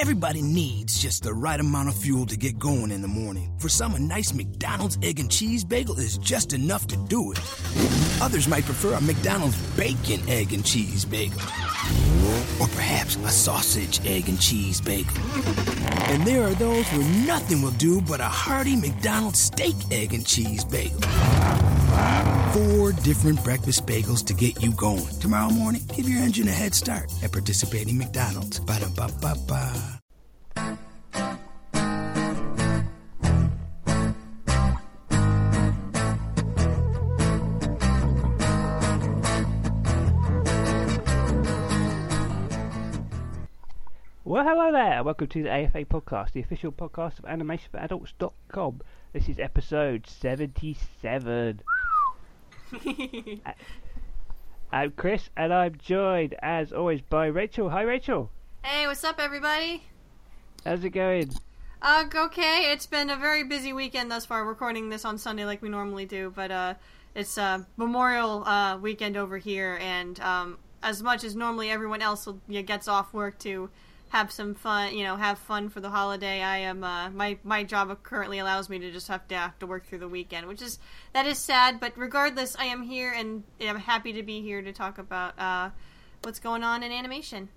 Everybody needs just the right amount of fuel to get going in the morning. For some, a nice McDonald's egg and cheese bagel is just enough to do it. Others might prefer a McDonald's bacon, egg, and cheese bagel. Or perhaps a sausage, egg, and cheese bagel. And there are those where nothing will do but a hearty McDonald's steak, egg, and cheese bagel. Four different breakfast bagels to get you going. Tomorrow morning, give your engine a head start at participating McDonald's. Ba-da-ba-ba-ba. Well, hello there. Welcome to the AFA podcast, the official podcast of animationforadults.com. This is episode 77. I- I'm Chris, and I'm joined, as always, by Rachel. Hi, Rachel. Hey, what's up, everybody? How's it going? Uh, okay, it's been a very busy weekend thus far. Recording this on Sunday like we normally do, but uh, it's uh, Memorial uh, weekend over here, and um, as much as normally everyone else will, you know, gets off work to have some fun, you know, have fun for the holiday. I am uh, my my job currently allows me to just have to have to work through the weekend, which is that is sad. But regardless, I am here and I'm happy to be here to talk about uh, what's going on in animation.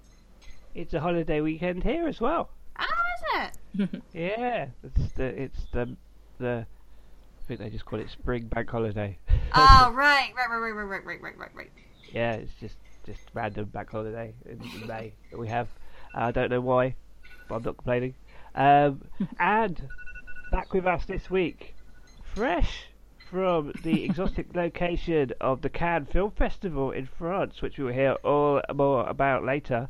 It's a holiday weekend here as well. Oh, is it? Yeah, it's the it's the the. I think they just call it spring bank holiday. Oh, right, right, right, right, right, right, right, right, right. yeah, it's just just random bank holiday in, in May that we have. I don't know why, but I'm not complaining. Um, and back with us this week, fresh from the exotic location of the Cannes Film Festival in France, which we will hear all more about later.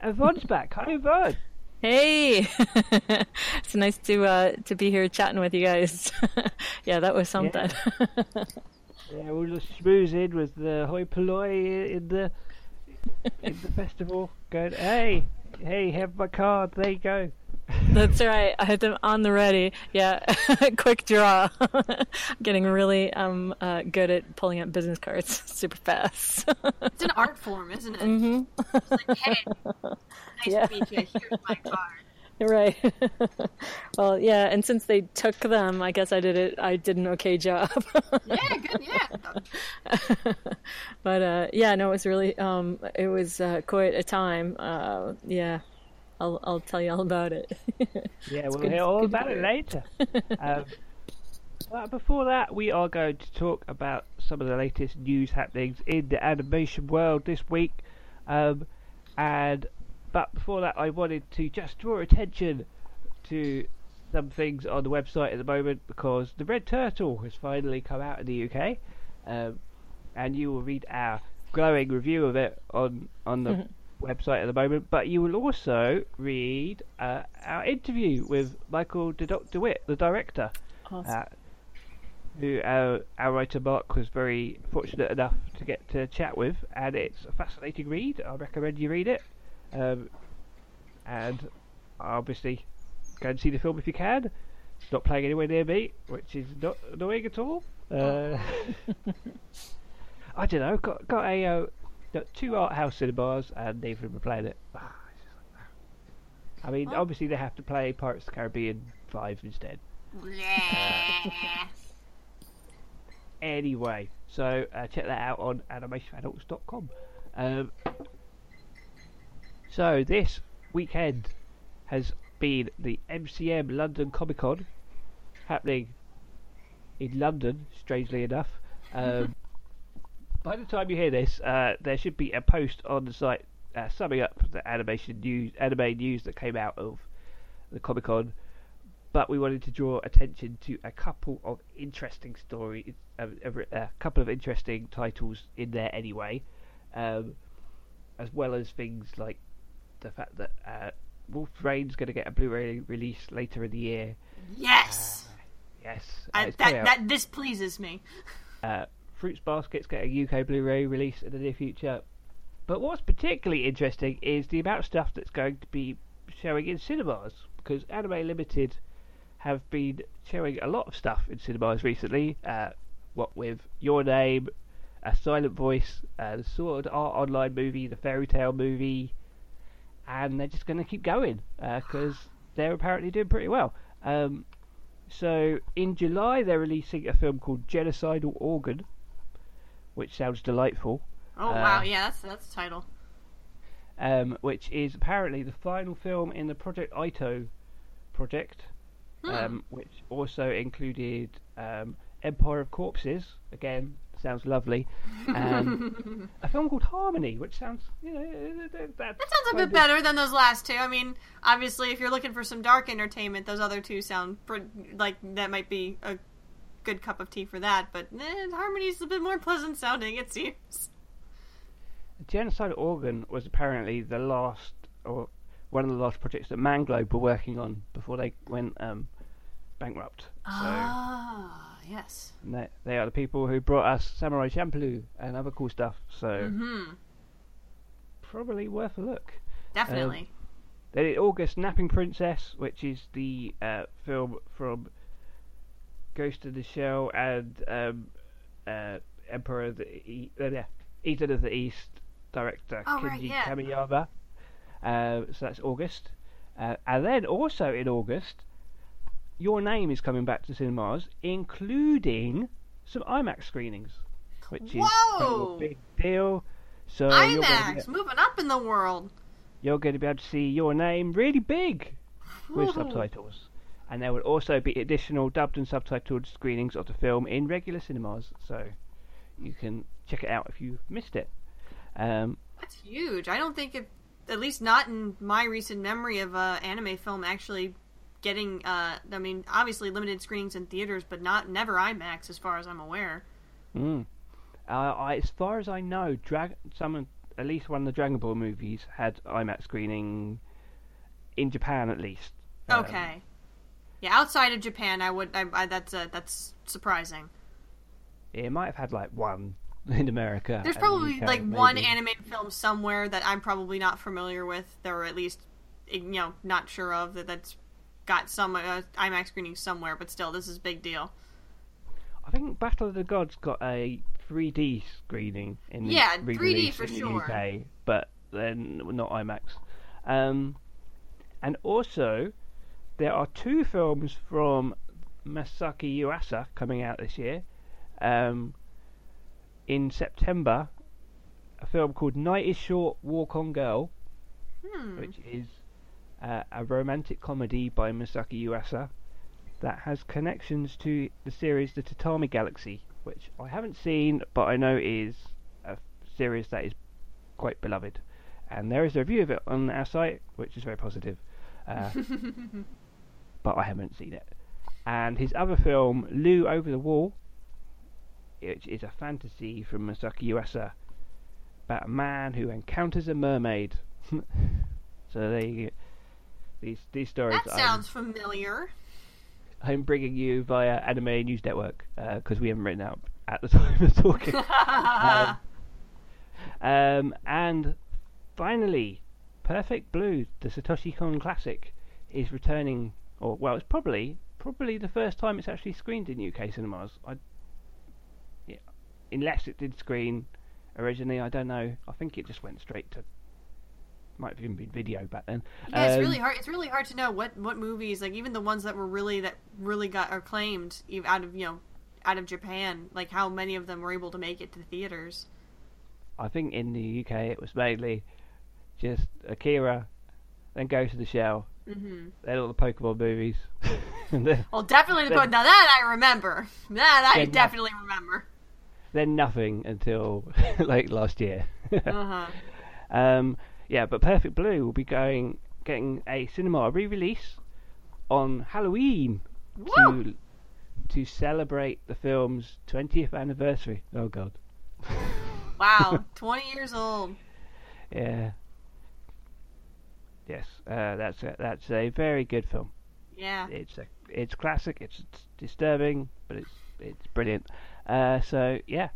And Yvonne's back. Hi, Yvonne. Hey, it's nice to uh, to be here chatting with you guys. yeah, that was something. Yeah, we'll just schmooze in with the hoi polloi in the in the festival. Going, hey, hey, have my card. There you go. That's right. I had them on the ready. Yeah, quick draw. Getting really um uh, good at pulling out business cards super fast. It's an art form, isn't it? Mm-hmm. It's like, hey, nice Yeah. to meet you. Here's my card. Right. well, yeah, and since they took them, I guess I did it. I did an okay job. Yeah, good. Yeah. but uh, yeah, no, it was really um, it was uh, quite a time. Uh, yeah, I'll I'll tell you all about it. Yeah, we'll good- hear all good about it later. um, but before that, we are going to talk about some of the latest news happenings in the animation world this week. Um, and but before that, I wanted to just draw attention to some things on the website at the moment because the Red Turtle has finally come out in the UK, um, and you will read our glowing review of it on on the website at the moment. But you will also read uh, our interview with Michael de. Witt, the director, Awesome. uh, who our, our writer Mark was very fortunate enough to get to chat with, and it's a fascinating read. I recommend you read it, um, and obviously go and see the film if you can. It's not playing anywhere near me, which is not annoying at all. Uh, I don't know. Got got a uh, got two art house cinemas, and neither of them are playing it. Ah, it's just like. I mean, obviously they have to play Pirates of the Caribbean five instead. Yeah. Anyway, so uh, check that out on animationadults.com. Um, so this weekend has been the MCM London Comic Con happening in London, strangely enough. Um, by the time you hear this, uh, there should be a post on the site uh, summing up the animation news, anime news that came out of the Comic Con. But we wanted to draw attention to a couple of interesting stories, a, a, a couple of interesting titles in there anyway, um, as well as things like the fact that uh, Wolf Rain's going to get a Blu-ray release later in the year. Yes. Yes, uh, I, that that this pleases me. Uh, Fruits Basket's get a UK Blu-ray release in the near future. But what's particularly interesting is the amount of stuff that's going to be showing in cinemas because Anime Limited have been showing a lot of stuff in cinemas recently. Uh, what with Your Name, A Silent Voice, uh, the Sword Art Online movie, the Fairy Tail movie, and they're just going to keep going because they're apparently doing pretty well. Um, so in July, they're releasing a film called Genocidal Organ, which sounds delightful. Oh Uh, wow, yeah, that's that's the title. um, which is apparently the final film in the Project Itoh project, Hmm. um, which also included um, Empire of Corpses. Again, sounds lovely, and a film called Harmony, which sounds you know that, That sounds a bit better than those last two. I mean, obviously, if you're looking for some dark entertainment, those other two sound like that might be a good cup of tea for that. But eh, Harmony's a bit more pleasant sounding, it seems. Genocide Organ was apparently the last, or one of the last projects that Manglobe were working on before they went um, bankrupt. So Ah, yes. they, they are the people who brought us Samurai Champloo and other cool stuff. So Hmm. probably worth a look. Definitely. Then in August, Napping Princess, which is the uh, film from Ghost of the Shell and um, uh, Emperor of the e- uh, yeah, Eden of the East director Oh, right, yeah. Kamiyama. Uh, so that's August. Uh, and then also in August, Your Name is coming back to cinemas, including some IMAX screenings, which is Whoa! a big deal. So you're IMAX get- moving up in the world. you're going to be able to see your name really big with subtitles. And there will also be additional dubbed and subtitled screenings of the film in regular cinemas, so you can check it out if you missed it. Um, That's huge. I don't think it, at least not in my recent memory of an anime film actually getting. Uh, I mean, obviously limited screenings in theaters, but not never IMAX as far as I'm aware. mm. uh, I, as far as I know, drag some at least one of the Dragon Ball movies had IMAX screening in Japan at least. Um, Okay. Yeah, outside of Japan, I would. I, I, that's uh, that's surprising. it might have had like one in America. There's the probably UK, like one maybe. animated film somewhere that I'm probably not familiar with, or at least you know not sure of that. That's got some uh, IMAX screening somewhere, but still, this is a big deal. I think Battle of the Gods got a 3D screening in the Yeah, 3D for sure. UK, but then not IMAX. Um, and also, there are two films from Masaki Yuasa coming out this year. Um, in September, a film called Night is Short, Walk on Girl, Hmm. which is uh, a romantic comedy by Masaki Yuasa that has connections to the series The Tatami Galaxy, which I haven't seen, but I know is a series that is quite beloved. And there is a review of it on our site, which is very positive. Uh, but I haven't seen it. And his other film, Lu Over the Wall, which is a fantasy from Masaki Yuasa about a man who encounters a mermaid. so they, these these stories That I'm- sounds familiar. I'm bringing you via Anime News Network because we haven't written out at the time of talking. um, um, and finally, Perfect Blue, the Satoshi Kon classic, is returning. Or well, it's probably probably the first time it's actually screened in UK cinemas. I, yeah, unless it did screen originally, I don't know. I think it just went straight to. Might have even been video back then. Yeah, it's Um, really hard. It's really hard to know what what movies, like even the ones that were really that really got acclaimed out of you know out of Japan, like how many of them were able to make it to the theaters. I think in the UK it was mainly just Akira, then Ghost of the Shell, hmm then all the Pokemon movies. then, Well, definitely the Then- now that I remember. That I definitely remember. then nothing until like last year. Uh huh. um, yeah, but Perfect Blue will be going getting a cinema re-release on Halloween Woo! to to celebrate the film's 20th anniversary. Oh God. Wow, twenty years old. Yeah. Yes, uh, that's a, that's a very good film. Yeah. It's a it's classic. It's disturbing, but it's it's brilliant. Uh, so yeah,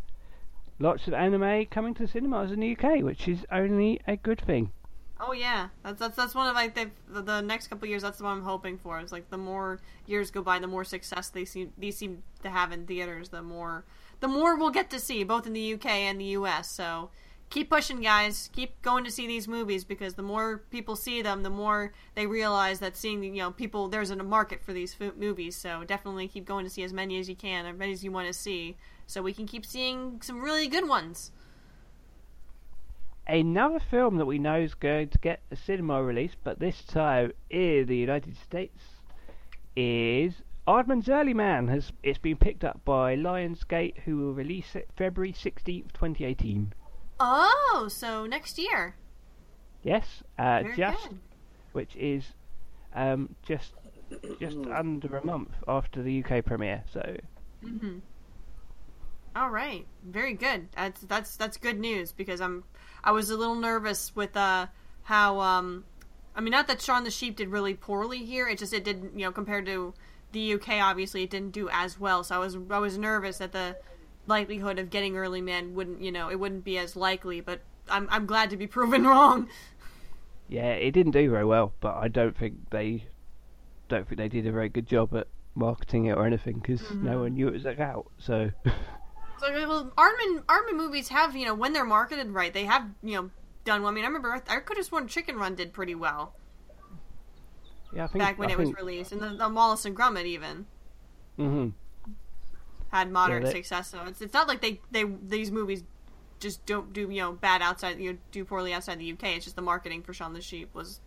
lots of anime coming to cinemas in the UK, which is only a good thing. Oh yeah, that's that's that's one of like the the next couple years. That's what I'm hoping for. It's like the more years go by, the more success they seem these seem to have in theaters. The more the more we'll get to see, both in the UK and the US. So keep pushing, guys. Keep going to see these movies because the more people see them, the more they realize that seeing you know people there's a market for these movies. So definitely keep going to see as many as you can, as many as you want to see, so we can keep seeing some really good ones. Another film that we know is going to get a cinema release, but this time in the United States, is Aardman's Early Man. Has it's been picked up by Lionsgate, who will release it February sixteenth, twenty eighteen. Oh, so next year. Yes, uh, just good. which is um, just just under a month after the UK premiere. So All right, very good. That's that's that's good news because I'm I was a little nervous with uh how um I mean not that Shaun the Sheep did really poorly here. It just it didn't you know compared to the UK obviously it didn't do as well. So I was I was nervous that the likelihood of getting Early Man wouldn't you know it wouldn't be as likely. But I'm I'm glad to be proven wrong. yeah, it didn't do very well, but I don't think they don't think they did a very good job at marketing it or anything because no one knew it was out. So So well, Aardman Aardman movies have you know when they're marketed right they have you know done well. I mean I remember I could have sworn Chicken Run did pretty well. yeah, I think back when I it was released, and the, the Wallace and Gromit even hmm had moderate Yeah, they- success. So it's it's not like they they these movies just don't do you know bad outside you know, do poorly outside the UK. It's just the marketing for Shaun the Sheep was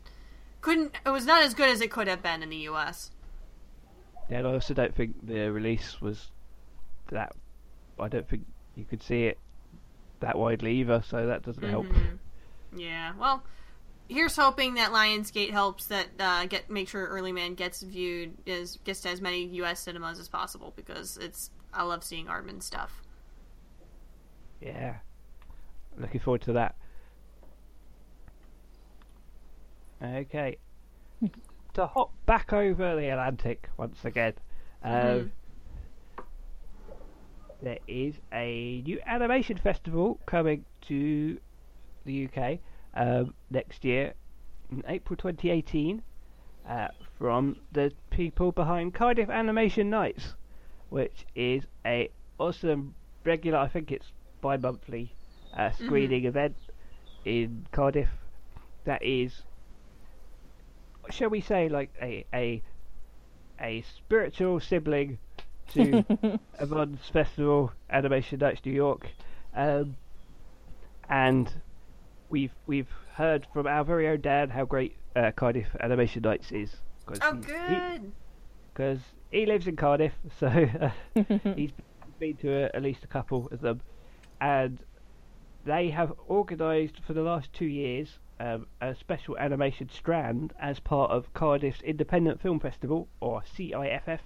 couldn't it was not as good as it could have been in the US. Yeah, and I also don't think the release was that. I don't think you could see it that widely either, so that doesn't help. Yeah, well, here's hoping that Lionsgate helps that uh, get make sure Early Man gets viewed as gets to as many US cinemas as possible because it's I love seeing Aardman stuff. Yeah, looking forward to that. Okay, to hop back over the Atlantic once again. Um, There is a new animation festival coming to the UK um, next year in April 2018 uh, from the people behind Cardiff Animation Nights, which is a awesome regular. I think it's bi-monthly uh, screening event in Cardiff. That is, shall we say, like a a a spiritual sibling to Yvonne's Festival Animation Nights New York, um, and we've we've heard from our very own Dan how great uh, Cardiff Animation Nights is. 'cause Oh, good. because he lives in Cardiff, so uh, he's been to uh, at least a couple of them, and they have organised for the last two years um, a special animation strand as part of Cardiff's Independent Film Festival, or CIFF.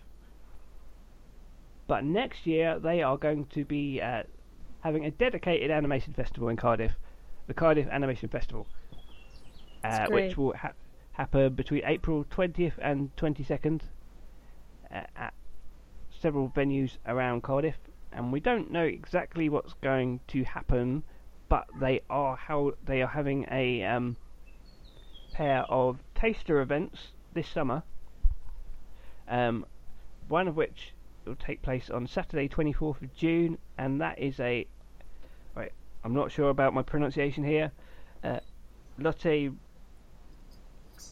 But next year they are going to be uh, having a dedicated animation festival in Cardiff, the Cardiff Animation Festival, uh, which will ha- happen between April 20th and 22nd uh, at several venues around Cardiff, and we don't know exactly what's going to happen, but they are how they are having a um, pair of taster events this summer. Um, one of which will take place on Saturday, 24th of June, and that is a. Right, I'm not sure about my pronunciation here. Uh, Lotte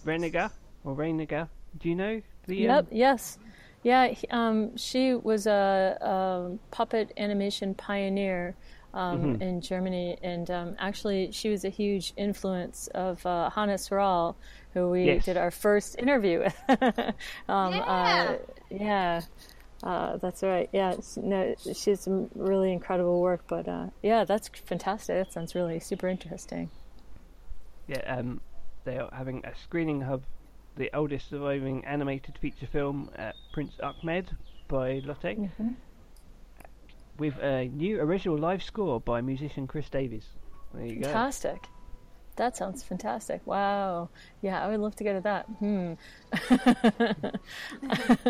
Reniger or Reiniger. Do you know the? Yep. Um, Yes. Yeah. he- Um, she was a, a puppet animation pioneer um, Mhm. in Germany, and um, actually, she was a huge influence of uh, Hannes Rall, who we Yes. did our first interview with. um, Yeah. Uh, yeah. Uh, that's right. Yeah. No, she's some really incredible work, but uh, yeah, that's fantastic. That sounds really super interesting. Yeah, um, they are having a screening of the oldest surviving animated feature film, uh, Prince Ahmed, by Lotte, with a new original live score by musician Chris Davies. There you go. Fantastic. That sounds fantastic. Wow. Yeah, I would love to go to that. Hmm.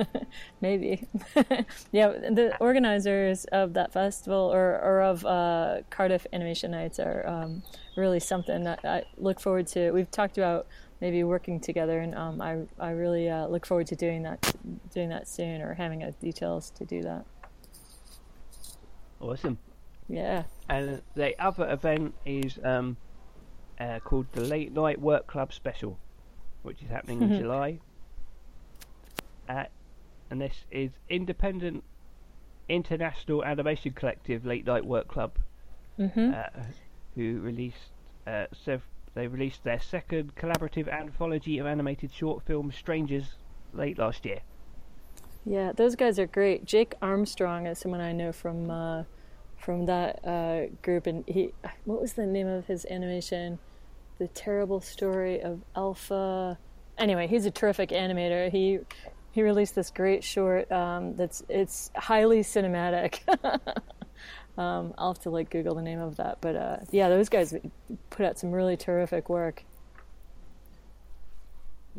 Maybe. yeah, the organizers of that festival or, or of uh, Cardiff Animation Nights are um, really something that I look forward to. We've talked about maybe working together, and um, I I really uh, look forward to doing that doing that soon or having details to do that. Awesome. Yeah. And the other event is um, uh, called the Late Night Work Club Special, which is happening in July. Uh, and this is independent international animation collective Late Night Work Club, hmm uh, who released uh, sev- they released their second collaborative anthology of animated short films, Strangers, late last year. Yeah, those guys are great. Jake Armstrong is someone I know from uh, from that uh, group, and he what was the name of his animation? The terrible story of Alpha. Anyway, he's a terrific animator. He he released this great short um, that's it's highly cinematic. um, I'll have to like Google the name of that, but uh, yeah, those guys put out some really terrific work.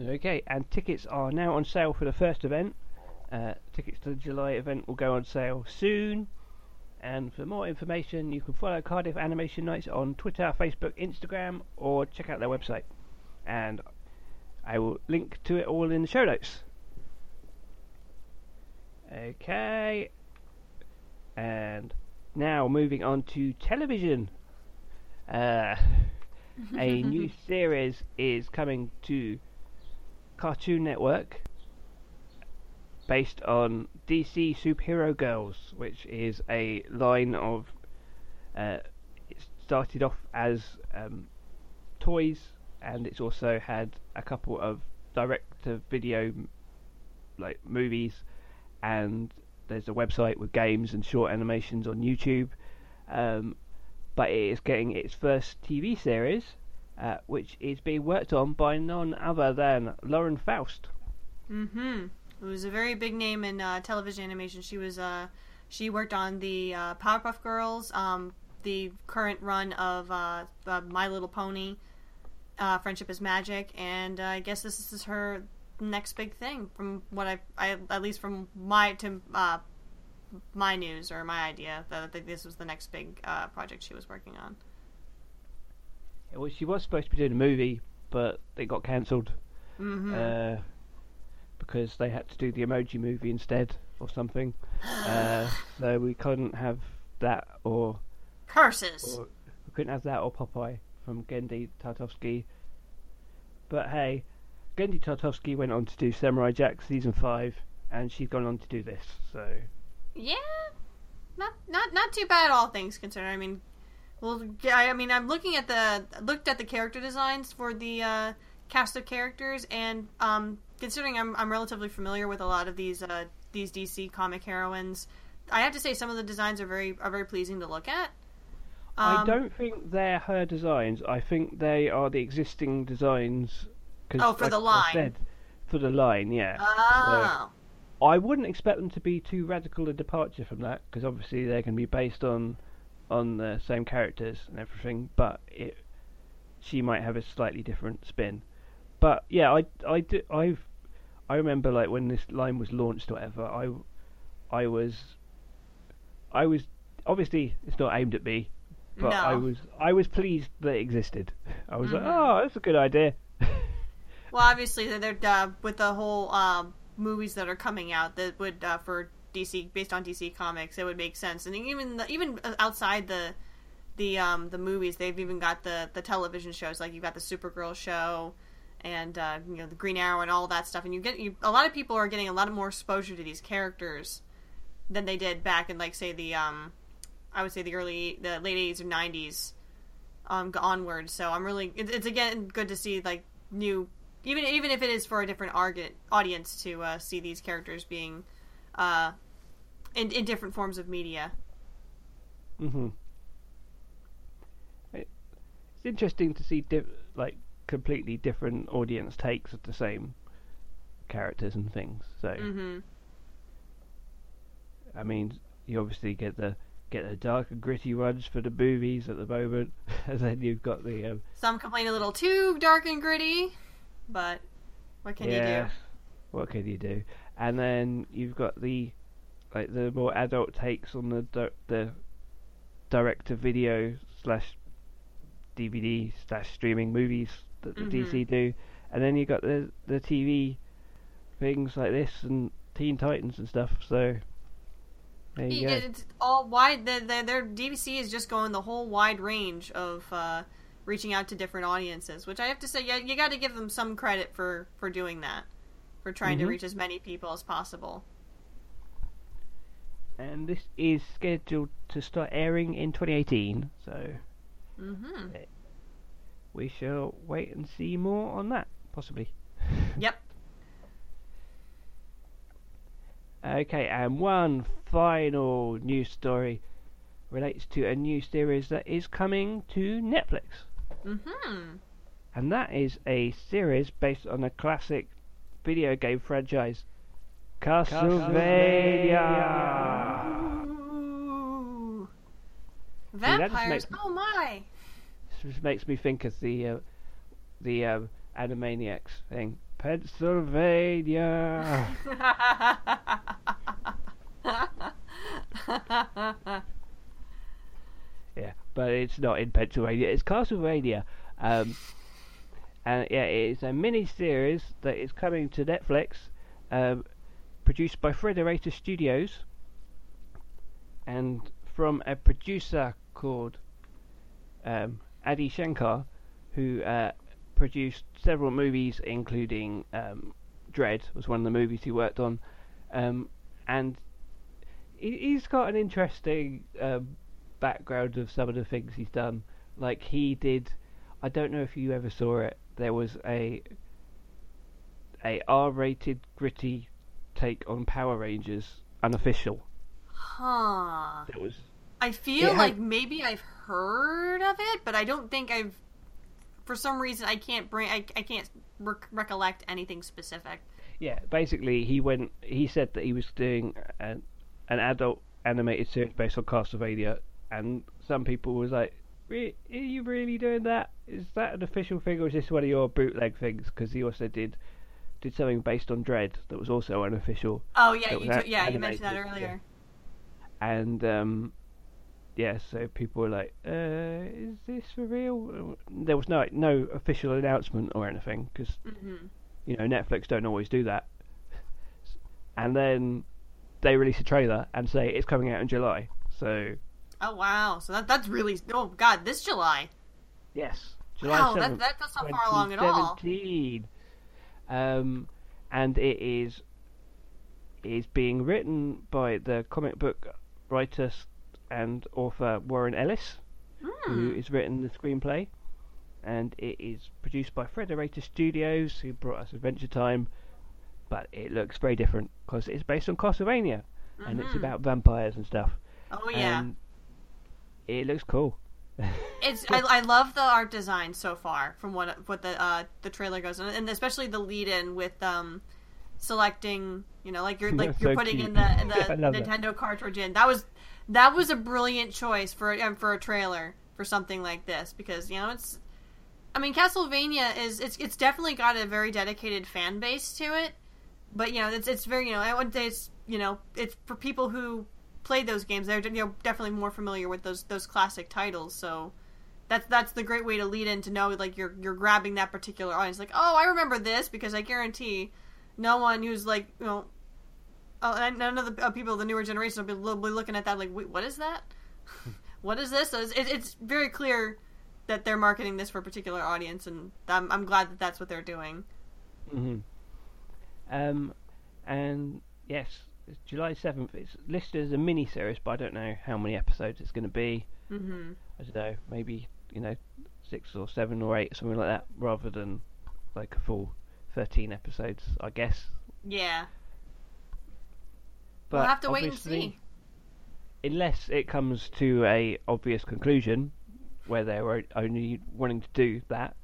Okay, and tickets are now on sale for the first event. Uh, tickets to the July event will go on sale soon. And for more information, you can follow Cardiff Animation Nights on Twitter, Facebook, Instagram, or check out their website. And I will link to it all in the show notes. Okay. And now moving on to television. Uh, a new series is coming to Cartoon Network based on DC Superhero Girls, which is a line of. Uh, it started off as um, toys, and it's also had a couple of direct-to-video like movies, and there's a website with games and short animations on YouTube. Um, but it is getting its first TV series, uh, which is being worked on by none other than Lauren Faust. Mm-hmm. It was a very big name in uh, television animation. She was uh, she worked on the uh, Powerpuff Girls, um, the current run of uh, uh, My Little Pony, uh, Friendship is Magic, and uh, I guess this is her next big thing. From what I, I at least from my to uh, my news or my idea that I think this was the next big uh, project she was working on. Well, she was supposed to be doing a movie, but it got cancelled Mm-hmm. Because they had to do the Emoji Movie instead or something. uh, so we couldn't have that or, Curses. or we couldn't have that or Popeye from Genndy Tartakovsky. But hey, Genndy Tartakovsky went on to do Samurai Jack season five, and she's gone on to do this. So Yeah, not not not too bad, at all things considered. I mean, well, I mean, I'm looking at the looked at the character designs for the uh, cast of characters, and um, considering I'm I'm relatively familiar with a lot of these uh, these DC comic heroines, I have to say some of the designs are very are very pleasing to look at. I Um, don't think they're her designs. I think they are the existing designs. Oh, for like the I line. said, for the line, yeah. Oh, I wouldn't expect them to be too radical a departure from that because obviously they're going to be based on on the same characters and everything. But it, she might have a slightly different spin. But yeah, I I do, I've I remember like when this line was launched or whatever. I I was I was obviously it's not aimed at me, but I was I was pleased that it existed. I was like, Mhm. oh, that's a good idea. well, obviously they're, they're uh, with the whole um, movies that are coming out that would uh, for DC based on DC comics, it would make sense. And even the, even outside the the um, the movies, they've even got the the television shows. Like you've got the Supergirl show, and uh, you know the Green Arrow and all that stuff. And you get you, a lot of people are getting a lot more exposure to these characters than they did back in like say the um, I would say the early the late eighties or nineties um onward. So I'm really it, it's again good to see like new even even if it is for a different audience to uh, see these characters being uh, in in different forms of media. Mm-hmm. It's interesting to see diff- like completely different audience takes of the same characters and things. So hmm I mean, you obviously get the get the dark and gritty ones for the movies at the moment, and then you've got the um, Some complain a little too dark and gritty, but what can yeah, you do? What can you do? And then you've got the like the more adult takes on the di- the direct to video slash DVD slash streaming movies that the Mhm. DC do, and then you got the the TV things like this and Teen Titans and stuff. So There you Yeah, go. It's all wide. Their, their, their DVC is just going the whole wide range of uh, reaching out to different audiences, which I have to say, yeah, you got to give them some credit for for doing that, for trying to Mhm. reach as many people as possible. And this is scheduled to start airing in 2018, so hmm we shall wait and see more on that, possibly. Yep. Okay, and one final news story relates to a new series that is coming to Netflix. hmm And that is a series based on a classic video game franchise, Castlevania. Just Vampires. makes- Oh my. Just makes me think of the uh, the um, Animaniacs thing, Pennsylvania. yeah, but it's not in Pennsylvania. It's Castlevania. Um, and yeah, it is a mini series that is coming to Netflix, um, produced by Frederator Studios, and from a producer called um, Adi Shankar, who uh, produced several movies, including um, Dredd, was one of the movies he worked on, um, and he, he's got an interesting um, background of some of the things he's done. Like he did, I don't know if you ever saw it. There was a a R-rated gritty take on Power Rangers, unofficial. Huh. It was I feel had- like maybe I've heard of it, but I don't think I've. For some reason, I can't bring. I, I can't rec- recollect anything specific. Yeah, basically, he went. He said that he was doing an an adult animated series based on Castlevania, and some people was like, "Are you really doing that? Is that an official thing, or is this one of your bootleg things?" Because he also did did something based on Dredd that was also unofficial, Oh yeah, you t- yeah you mentioned that yeah. earlier. and um, yeah, so people were like, uh, "Is this for real?" There was no no official announcement or anything because hmm you know, Netflix don't always do that. And then they release a trailer and say it's coming out in July. So Oh wow, so that that's really. Oh god, this July. yes, July Wow, that seventh, that does not far along at all. 2017. Um, and it is is being written by the comic book writer and author Warren Ellis, who Hmm. has written the screenplay, and it is produced by Frederator Studios, who brought us Adventure Time. But it looks very different because it's based on Castlevania, and it's Mhm. about vampires and stuff. Oh yeah, And it looks cool. it's I, I love the art design so far from what what the uh the trailer goes and, and especially the lead in with um selecting you know like you're like That's you're so putting cute. in the in the love that. Nintendo cartridge in that was that was a brilliant choice for um, for a trailer for something like this because you know it's I mean Castlevania is it's it's definitely got a very dedicated fan base to it but you know it's it's very you know I would say it's you know it's for people who played those games they're you know definitely more familiar with those those classic titles so that's that's the great way to lead in to know like you're you're grabbing that particular audience like oh I remember this because I guarantee no one who's like you know oh, and none of the uh, people of the newer generation will be, will be looking at that like what is that what is this it's, it, it's very clear that they're marketing this for a particular audience and I'm, I'm glad that that's what they're doing hmm Um, and yes, it's July seventh. It's listed as a mini series, but I don't know how many episodes it's going to be. hmm I don't know, maybe you know, six or seven or eight, something like that, rather than like a full thirteen episodes, I guess. yeah But we'll have to wait and see unless it comes to a obvious conclusion where they're only wanting to do that,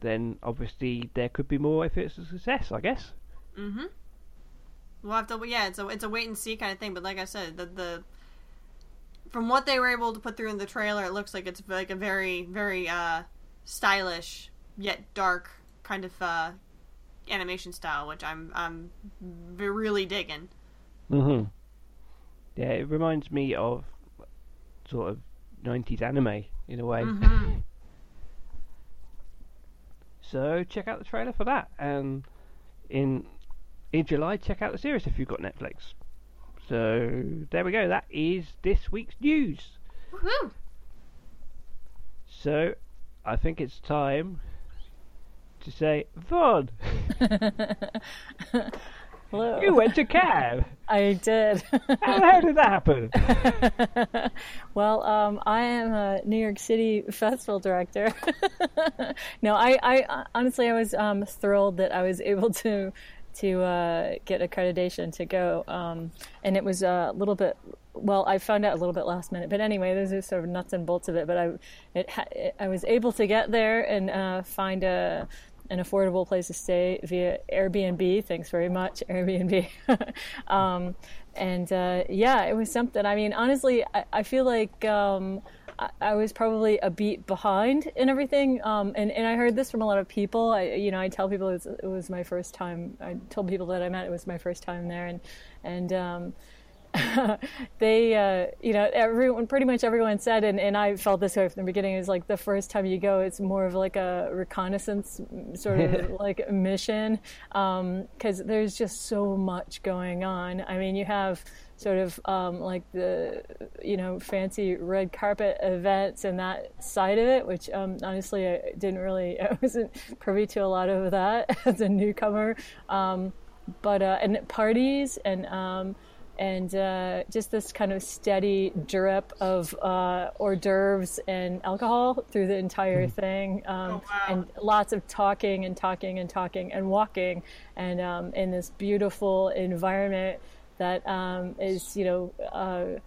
then obviously there could be more if it's a success, I guess. Mm-hmm. We'll have to. Yeah, it's a it's a wait and see kind of thing. But like I said, the the from what they were able to put through in the trailer, it looks like it's like a very very uh, stylish yet dark kind of uh, animation style, which I'm I'm really digging. Hmm Yeah, it reminds me of sort of 90s anime in a way. Mhm. So check out the trailer for that, and in in July check out the series if you've got Netflix. So there we go. That is this week's news. Woohoo! So I think it's time to say, Yvonne, Hello. you went to Cannes. I did. How hell did that happen? well, um, I am a New York City festival director. no, I, I honestly I was um, thrilled that I was able to to uh, get accreditation to go, um, and it was a little bit. Well, I found out a little bit last minute, but anyway, those are sort of nuts and bolts of it. But I, it, it I was able to get there and uh, find a an affordable place to stay via Airbnb. Thanks very much, Airbnb. um, and uh, yeah, it was something. I mean, honestly, I, I feel like um, I, I, was probably a beat behind in everything. Um, and, and I heard this from a lot of people. I, you know, I tell people it was, it was, my first time. I told people that I met it was my first time there, and and um, they, uh, you know, everyone, pretty much everyone said, and, and I felt this way from the beginning, is like the first time you go, it's more of like a reconnaissance sort of like mission, because um, there's just so much going on. I mean, you have sort of um, like the, you know, fancy red carpet events and that side of it, which um, honestly I didn't really, I wasn't privy to a lot of that as a newcomer. Um, but, uh, and parties and, um, and uh, just this kind of steady drip of uh, hors d'oeuvres and alcohol through the entire mm-hmm. thing, um, oh, wow. and lots of talking and talking and talking and walking, and um, in this beautiful environment that um, is, you know. Uh,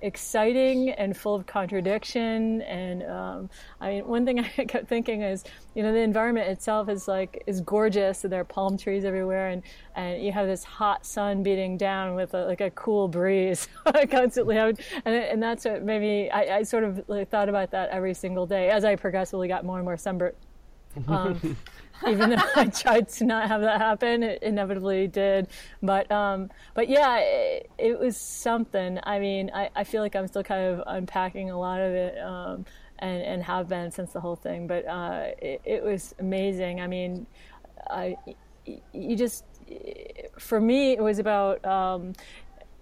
exciting and full of contradiction. And um, I mean, one thing I kept thinking is, you know, the environment itself is like is gorgeous. And there are palm trees everywhere, and and you have this hot sun beating down with a, like a cool breeze constantly. and and that's what maybe I, I sort of like, thought about that every single day as I progressively got more and more sunburnt. Um, even though I tried to not have that happen, it inevitably did. But um, but yeah, it, it, was something. I mean, I, I feel like I'm still kind of unpacking a lot of it. Um, and, and have been since the whole thing, but uh, it, it was amazing. I mean, I, you just for me it was about um,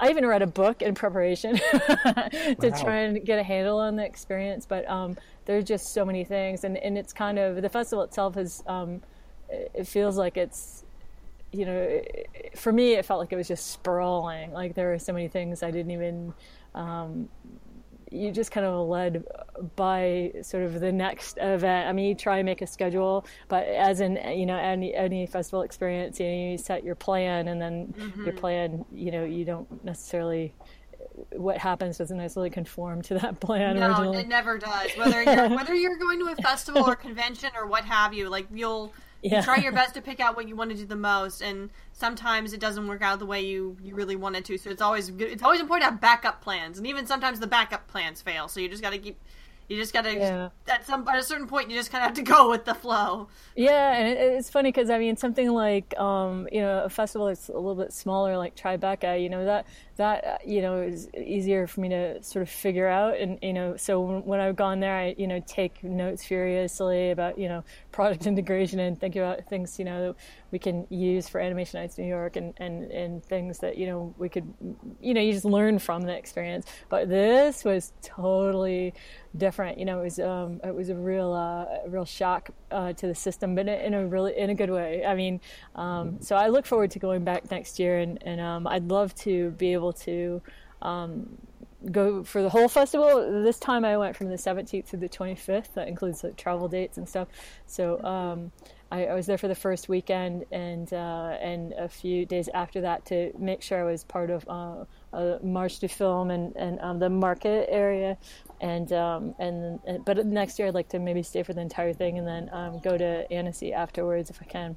I even read a book in preparation to wow. try and get a handle on the experience. But um, there's just so many things, and, and it's kind of the festival itself is. Um, it feels like it's, you know, for me it felt like it was just sprawling. Like there were so many things I didn't even. Um, you just kind of led by sort of the next event. I mean, you try and make a schedule, but as in you know any any festival experience, you know, you set your plan, and then mm-hmm. your plan, you know, you don't necessarily what happens doesn't necessarily conform to that plan. No, originally. it never does. Whether you're whether you're going to a festival or convention or what have you, like you'll yeah. you try your best to pick out what you want to do the most, and sometimes it doesn't work out the way you, you really wanted to. So it's always good, it's always important to have backup plans, and even sometimes the backup plans fail. So you just got to keep you just gotta yeah. at some at a certain point you just kind of have to go with the flow. Yeah, and it, it's funny because I mean something like um, you know a festival that's a little bit smaller like Tribeca, you know that that uh, you know is easier for me to sort of figure out, and you know so when, I've gone there, I you know take notes furiously about you know product integration and think about things you know we can use for Animation Nights New York and, and, and things that you know we could you know you just learn from the experience. But this was totally different. You know, it was um, it was a real uh, a real shock uh, to the system, but in a really in a good way. I mean, um, so I look forward to going back next year, and and um, I'd love to be able to. Um, go for the whole festival. This time I went from the 17th to the 25th. That includes like travel dates and stuff. So um, I, I, was there for the first weekend and uh, and a few days after that to make sure I was part of uh, a Marche du Film and and um, the market area. And, um, and and but next year I'd like to maybe stay for the entire thing and then um, go to Annecy afterwards if I can.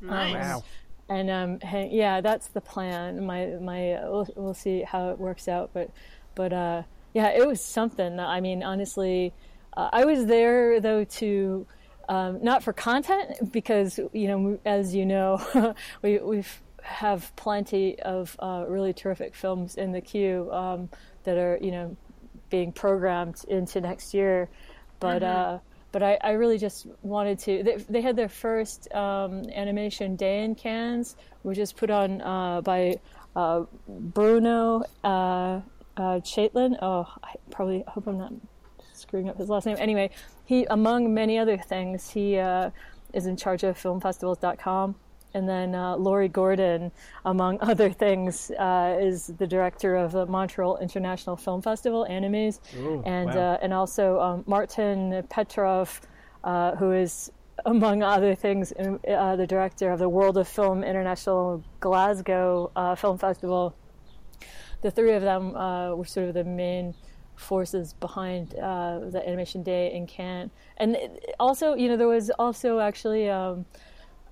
Nice. wow. And um, yeah, that's the plan. My my we'll, we'll see how it works out, but but uh, yeah, it was something. I mean, honestly, uh, I was there though to um, not for content because you know, as you know, we we have plenty of uh, really terrific films in the queue um, that are you know being programmed into next year, but. Mm-hmm. But I, I, really just wanted to. They, they had their first um, animation day in Cannes, which is put on uh, by uh, Bruno uh, uh, Chatelin. Oh, I probably hope I'm not screwing up his last name. Anyway, he, among many other things, he uh, is in charge of filmfestivals.com. And then uh, Laurie Gordon, among other things, uh, is the director of the Montreal International Film Festival, Animaze, Ooh, and wow. uh, and also um, Martin Petrov, uh, who is among other things uh, the director of the World of Film International Glasgow uh, Film Festival. The three of them uh, were sort of the main forces behind uh, the Animation Day in Cannes, and it- also, you know, there was also actually. Um,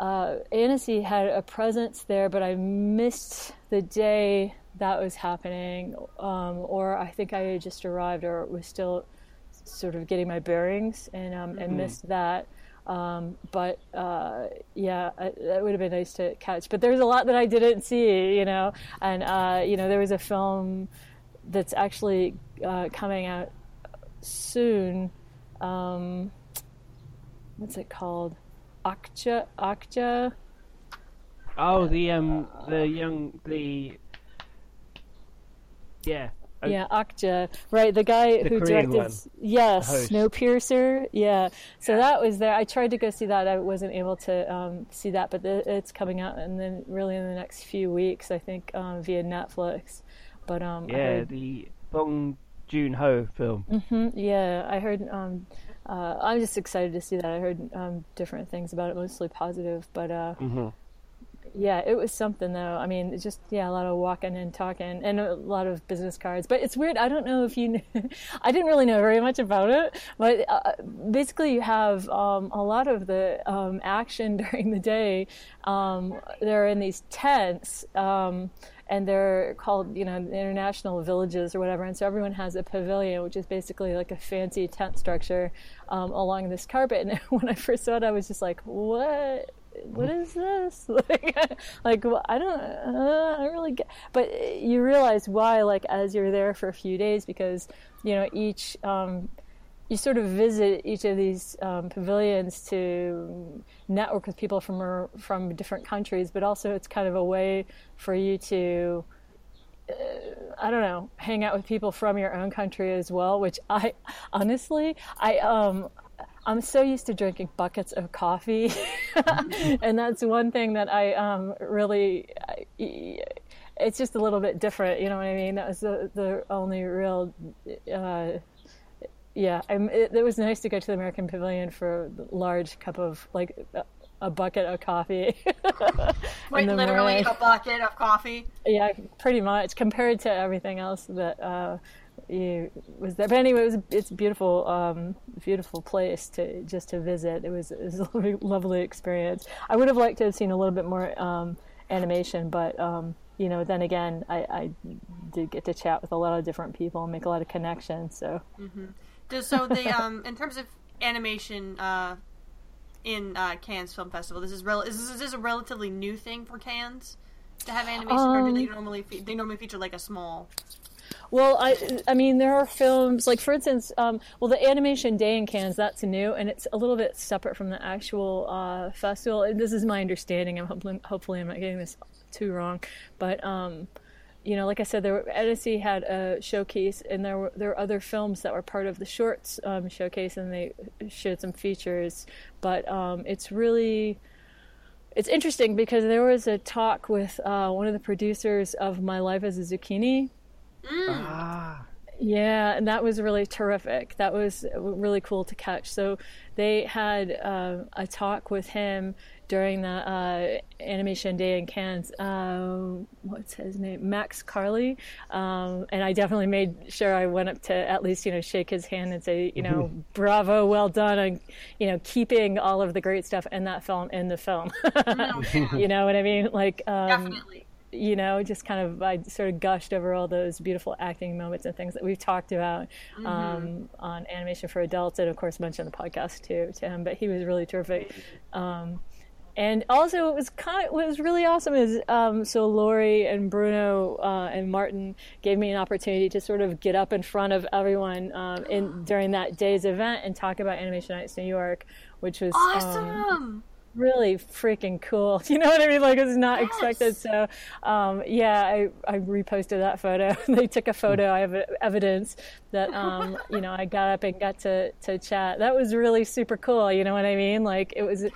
uh, Annecy had a presence there, but I missed the day that was happening, um, or I think I had just arrived or was still sort of getting my bearings and um, and missed that. Um, but uh, yeah, I, that would have been nice to catch. But there's a lot that I didn't see, you know, and uh, you know there was a film that's actually uh, coming out soon. Um, what's it called? Okja, Okja. Oh, the um, the young, the yeah, uh, Yeah, Okja. Right, the guy The who Korean directed one. Yes. Snowpiercer. Yeah. So that was there. I tried to go see that. I wasn't able to um, see that, but the, it's coming out and then really in the next few weeks, I think, um, via Netflix. But um, yeah, heard- the Bong Joon Ho film. Mhm, yeah, I heard. Um, uh, I'm just excited to see that. I heard um, different things about it, mostly positive. But uh, Mhm. yeah, it was something though. I mean, it's just yeah, a lot of walking and talking, and a lot of business cards. But it's weird. I don't know if you. Knew, I didn't really know very much about it, but uh, basically, you have um, a lot of the um, action during the day. Um, they're in these tents. And they're called, you know, international villages or whatever. And so everyone has a pavilion, which is basically like a fancy tent structure um, along this carpet. And when I first saw it, I was just like, "What? What is this?" like, like well, I don't, uh, I don't really get. But you realize why, like, as you're there for a few days, because you know each. Um, you sort of visit each of these um, pavilions to network with people from from different countries, but also it's kind of a way for you to uh, I don't know, hang out with people from your own country as well. Which I honestly, I um, I'm so used to drinking buckets of coffee, and that's one thing that I um, really. It's just a little bit different, you know what I mean? That was the the only real. Uh, yeah, I'm, it, it was nice to go to the American Pavilion for a large cup of like a, bucket of coffee. Wait, literally morning. a bucket of coffee. yeah, pretty much compared to everything else that uh, you was there. But anyway, it was it's a beautiful, um, beautiful place to just to visit. It was, it was a lovely, lovely experience. I would have liked to have seen a little bit more um, animation, but um, you know, then again, I, I did get to chat with a lot of different people and make a lot of connections. So. Does- So the um, in terms of animation uh, in uh, Cannes Film Festival, this is rel- is this, is this a relatively new thing for Cannes to have animation, or do they Um, normally fe- they normally feature like a small? Well, I, I mean, there are films like, for instance, um, well, the Animation Day in Cannes that's new, and it's a little bit separate from the actual uh, festival. This is my understanding. I'm hopefully, hopefully I'm not getting this too wrong, but um, you know, like I said, there were, Edison had a showcase, and there were there were other films that were part of the shorts um, showcase, and they showed some features. But um, it's really it's interesting because there was a talk with uh, one of the producers of My Life as a Zucchini. Ah, Yeah, and that was really terrific. That was really cool to catch. So they had uh, a talk with him during the uh, animation day in Cannes. Um, what's his name? Max Karli. Um, and I definitely made sure I went up to at least you know shake his hand and say you know bravo, well done on you know keeping all of the great stuff in that film in the film. you know what I mean? Like um, Definitely. you know, just kind of I sort of gushed over all those beautiful acting moments and things that we've talked about um, on animation for adults, and of course mentioned the podcast too to him. But he was really terrific. Um, and also, it was kind of, what was really awesome is um, so Lori and Bruno uh, and Martin gave me an opportunity to sort of get up in front of everyone um, in during that day's event and talk about Animation Nights New York, which was um, Awesome. really freaking cool. You know what I mean? Like it's not Yes. expected. So, um, yeah, I, I reposted that photo. they took a photo. I have evidence that, um, you know, I got up and got to, to chat. That was really super cool. You know what I mean? Like it was, they,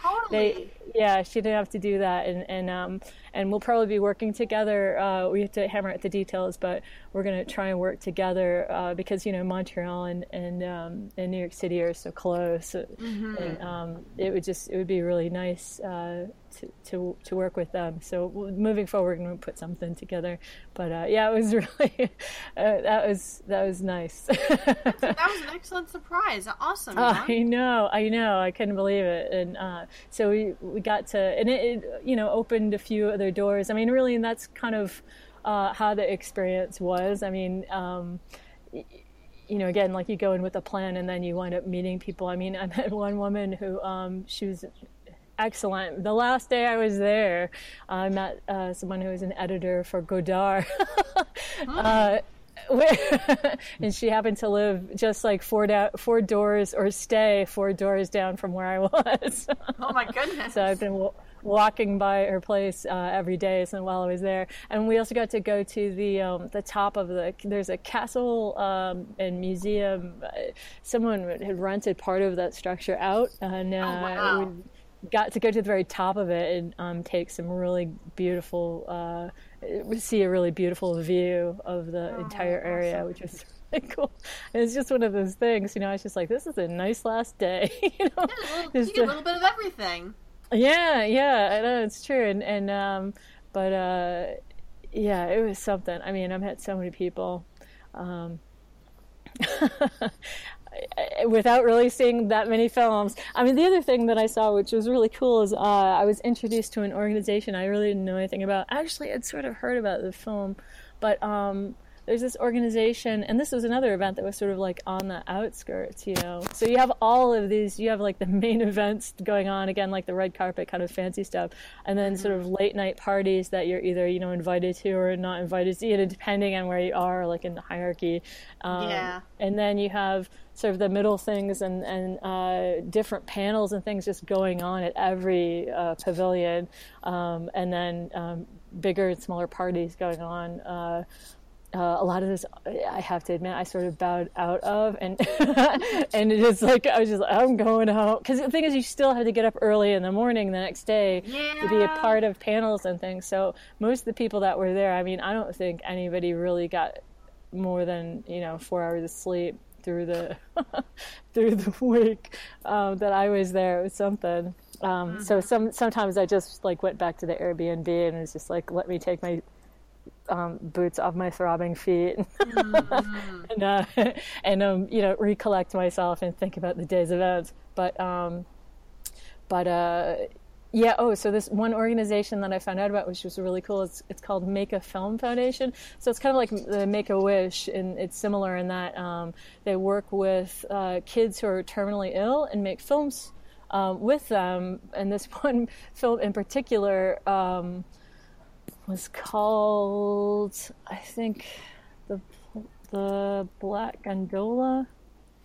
Totally. Yeah, she didn't have to do that. And, and, um, and we'll probably be working together. Uh, we have to hammer out the details, but we're going to try and work together, uh, because, you know, Montreal and, and, um, and New York City are so close. And, um, it would just, it would be really nice, uh, to, to, to work with them. So moving forward, we're going to put something together. But, uh, yeah, it was really, uh, that was, that was nice. That was an excellent surprise. Awesome. I know, I know, I couldn't believe it, and uh, so we we got to, and it, it you know opened a few other doors. I mean, really, and that's kind of uh, how the experience was. I mean. Um, you know, again, like you go in with a plan and then you wind up meeting people. I mean, I met one woman who, um, she was excellent. The last day I was there, I met uh, someone who was an editor for Godard. uh, where, and she happened to live just like four, da- four doors or stay four doors down from where I was. Oh my goodness. so I've been w- walking by her place uh, every day since while I was there. And we also got to go to the um, the top of the. There's a castle um, and museum. Uh, Someone had rented part of that structure out, and uh, wow. we got to go to the very top of it and um, take some really beautiful. Uh, see a really beautiful view of the entire area, which was really cool. And it's just one of those things, you know. I was just like, this is a nice last day, you know. a little, you get a little bit of everything. yeah, yeah, I know it's true, and and um, but uh, yeah, it was something. I mean, I've met so many people. Um, without really seeing that many films. I mean, the other thing that I saw, which was really cool, is uh, I was introduced to an organization I really didn't know anything about. Actually, I'd sort of heard about the film, but um, there's this organization, and this was another event that was sort of like on the outskirts, you know. So you have all of these, you have like the main events going on, again, like the red carpet kind of fancy stuff, and then sort of late night parties that you're either, you know, invited to or not invited to, you know, depending on where you are, like in the hierarchy. Um, Yeah. And then you have sort of the middle things and, and uh, different panels and things just going on at every uh, pavilion, um, and then um, bigger and smaller parties going on. Uh, uh, a lot of this, I have to admit, I sort of bowed out of, and and it is like I was just, like, I'm going home because the thing is, you still have to get up early in the morning the next day to be a part of panels and things. So most of the people that were there, I mean, I don't think anybody really got more than you know four hours of sleep through the through the week um, that I was there. It was something. Um, So some sometimes I just like went back to the Airbnb and was just like, let me take my um, boots off my throbbing feet and uh, and um, you know recollect myself and think about the day's events. But um, but uh, yeah. Oh, so this one organization that I found out about, which was really cool, it's it's called Make a Film Foundation. So it's kind of like the Make a Wish, and it's similar in that um, they work with uh, kids who are terminally ill and make films um, with them. And this one film in particular. Um, was called I think the the Black Gondola.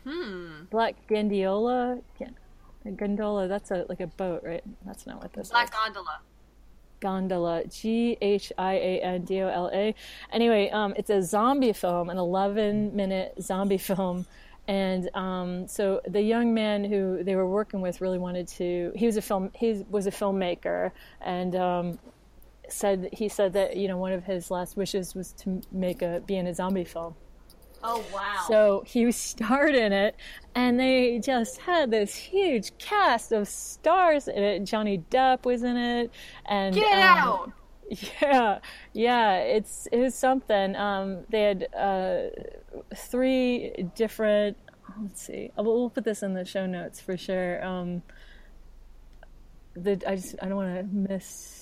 Hmm. Black Ghiandola. Gan- Gondola. That's a like a boat, right? That's not what this Black is. gondola. Gondola. G H I A N D O L A. Anyway, um, it's a zombie film, an 11 minute zombie film. And um, so the young man who they were working with really wanted to. He was a film. He was a filmmaker, and um, said he said that you know one of his last wishes was to make a be in a zombie film. Oh wow. So he starred in it, and they just had this huge cast of stars in it. Johnny Depp was in it, and Get um, out. yeah, yeah, it's it was something. Um, they had uh, three different. Let's see. We'll, we'll put this in the show notes for sure. Um, the I just I don't want to miss.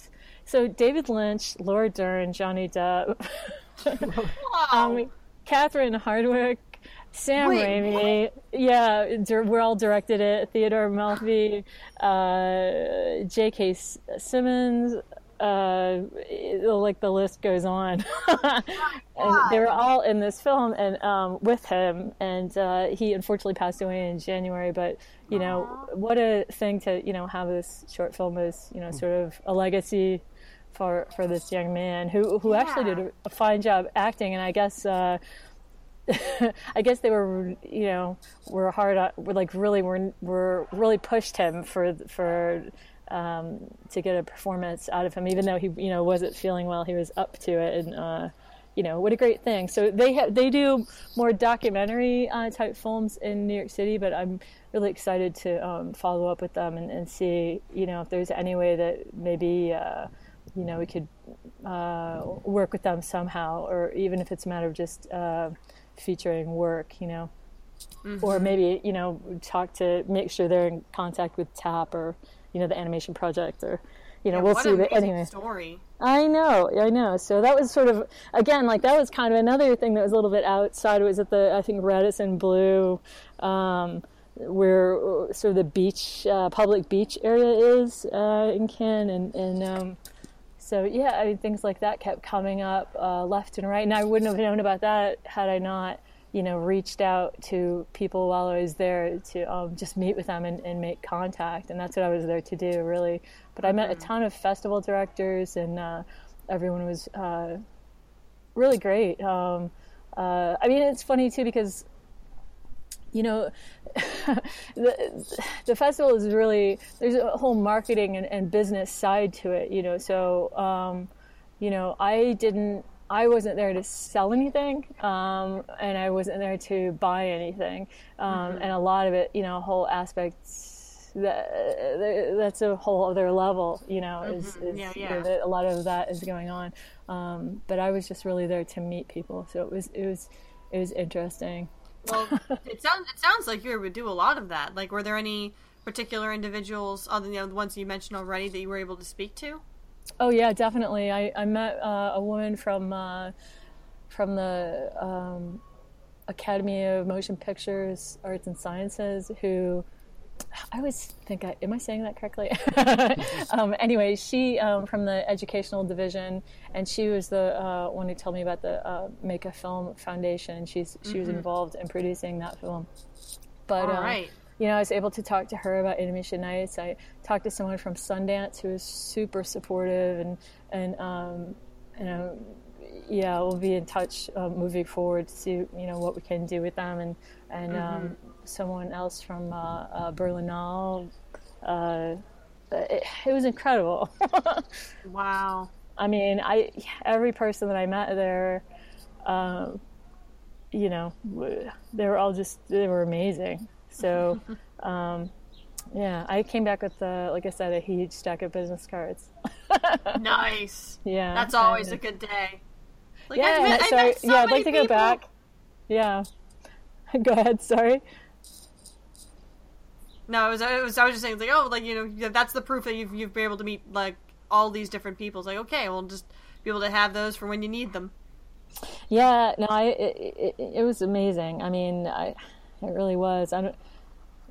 So David Lynch, Laura Dern, Johnny Depp, Wow. um, Catherine Hardwicke, Sam Wait, Raimi. Yeah, dir- we're all directed it. Theodore Melfi, uh, J.K. S- Simmons. Uh, it- like the list goes on, and they were all in this film and um, with him. And uh, he unfortunately passed away in January. But you know, what a thing to you know have this short film as you know sort of a legacy for for this young man who who actually did a, a fine job acting. And I guess. Uh, I guess they were, you know, were hard on, were like really, were, were really pushed him for, for, um, to get a performance out of him, even though he, you know, wasn't feeling well, he was up to it. And, uh, you know, what a great thing. So they ha- they do more documentary uh, type films in New York City, but I'm really excited to um, follow up with them and, and see, you know, if there's any way that maybe, uh, you know, we could uh, work with them somehow, or even if it's a matter of just uh, featuring work, you know, or maybe you know talk to make sure they're in contact with TAP or you know the animation project or you know Yeah, we'll see. But anyway, story. I know, I know. So that was sort of again like that was kind of another thing that was a little bit outside. It was at the I think Radisson Blu, um, where sort of the beach, uh, public beach area is uh, in Cannes, and and um, so yeah, I mean things like that kept coming up uh, left and right, and I wouldn't have known about that had I not you know reached out to people while I was there to um, just meet with them and, and make contact, and that's what I was there to do really. But I met a ton of festival directors, and uh, everyone was uh, really great. Um, uh, I mean, it's funny too because you know the, the festival is really there's a whole marketing and, and business side to it you know so um, you know i didn't i wasn't there to sell anything um, and i wasn't there to buy anything. Um, and a lot of it you know whole aspects that, that's a whole other level you know is, is Yeah, you yeah. know, a lot of that is going on. Um, but i was just really there to meet people so it was it was it was interesting Well, it sounds it sounds like you would do a lot of that. Like, were there any particular individuals other than the ones you mentioned already that you were able to speak to? Oh yeah, definitely. I I met uh, a woman from uh, from the um, Academy of Motion Pictures Arts and Sciences who. I always think I am I saying that correctly? um, anyway, she um, from the educational division, and she was the uh, one who told me about the uh, Make a Film Foundation. She's she was involved in producing that film. But All um, right. you know, I was able to talk to her about Animation Nights. I talked to someone from Sundance who was super supportive, and and um, you know, yeah, we'll be in touch uh, moving forward to see you know what we can do with them, and and um, someone else from uh, uh, Berlinale. Uh, it, it was incredible. Wow. I mean, I every person that I met there, um, you know, they were all just they were amazing. So, um, yeah, I came back with uh, like I said, a huge stack of business cards. Nice. Yeah, That's always and- a good day. Like, yeah. Met, I so, so yeah, I'd like to go back. Yeah, go ahead. Sorry. No, it was, it was. I was just saying, like, oh, like you know, that's the proof that you've you've been able to meet like all these different people. It's like, okay, well, just be able to have those for when you need them. Yeah, no, I it, it, it was amazing. I mean, I it really was. I don't.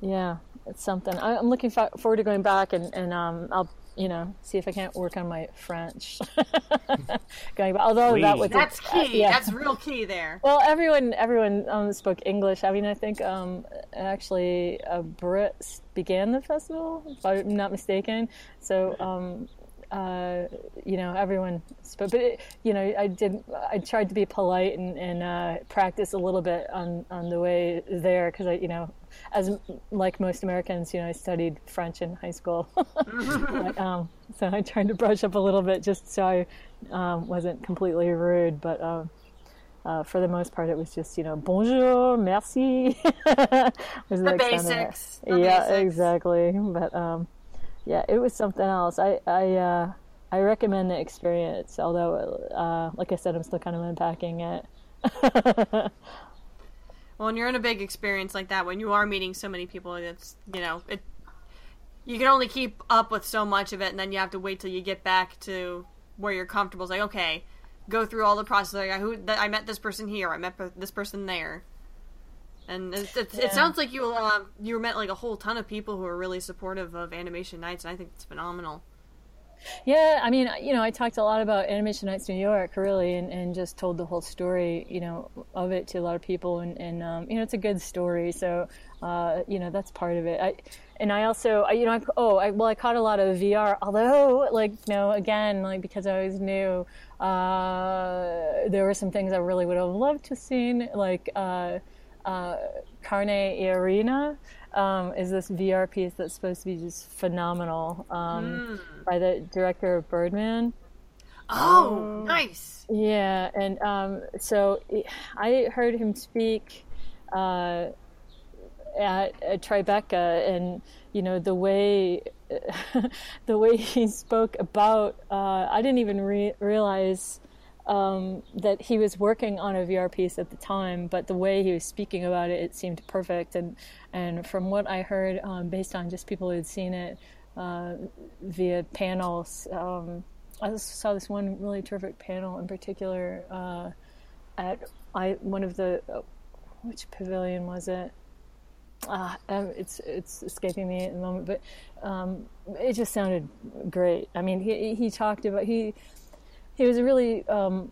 Yeah, it's something. I, I'm looking forward to going back and and um I'll you know see if I can't work on my French. going back, although that was That's uh, key. yeah. That's real key there. Well, everyone everyone um, spoke English. I mean, I think um, actually a Brit began the festival, if I'm not mistaken. So, um, uh, you know, everyone spoke. But it, you know, I did. I tried to be polite and, and uh, practice a little bit on, on the way there because I, you know, as like most Americans, you know, I studied French in high school. But, um, so I tried to brush up a little bit just so I um, wasn't completely rude, but. Um, uh, for the most part, it was just you know bonjour, merci. was The extent of it. basics. The yeah, basics. exactly. But um, yeah, it was something else. I I uh, I recommend the experience. Although, uh, like I said, I'm still kind of unpacking it. Well, when you're in a big experience like that, when you are meeting so many people, it's you know it. You can only keep up with so much of it, and then you have to wait till you get back to where you're comfortable. It's like okay, go through all the process. Like who I met this person here, I met this person there, and it, it, Yeah. it sounds like you uh, you met like a whole ton of people who are really supportive of animation nights, and I think it's phenomenal. Yeah, I mean, you know, I talked a lot about Animation Nights New York, really, and, and just told the whole story, you know, of it to a lot of people, and, and um, you know, it's a good story, so uh, you know, that's part of it. I, and I also, I, you know, I, oh, I, well, I caught a lot of VR, although, like, you know, again, like because I was new, uh, there were some things I really would have loved to seen, like uh, uh, Carne Arena um, is this VR piece that's supposed to be just phenomenal um, mm. by the director of Birdman. Oh, nice. Yeah, and um, so I heard him speak uh, at, at, Tribeca, and you know the way the way he spoke about. Uh, I didn't even re- realize um, that he was working on a VR piece at the time, but the way he was speaking about it, it seemed perfect. And and from what I heard, um, based on just people who had seen it uh, via panels, um, I saw this one really terrific panel in particular uh, at I one of the uh, which pavilion was it? Uh, it's it's escaping me at the moment, but um, it just sounded great. I mean, he he talked about he he was really um,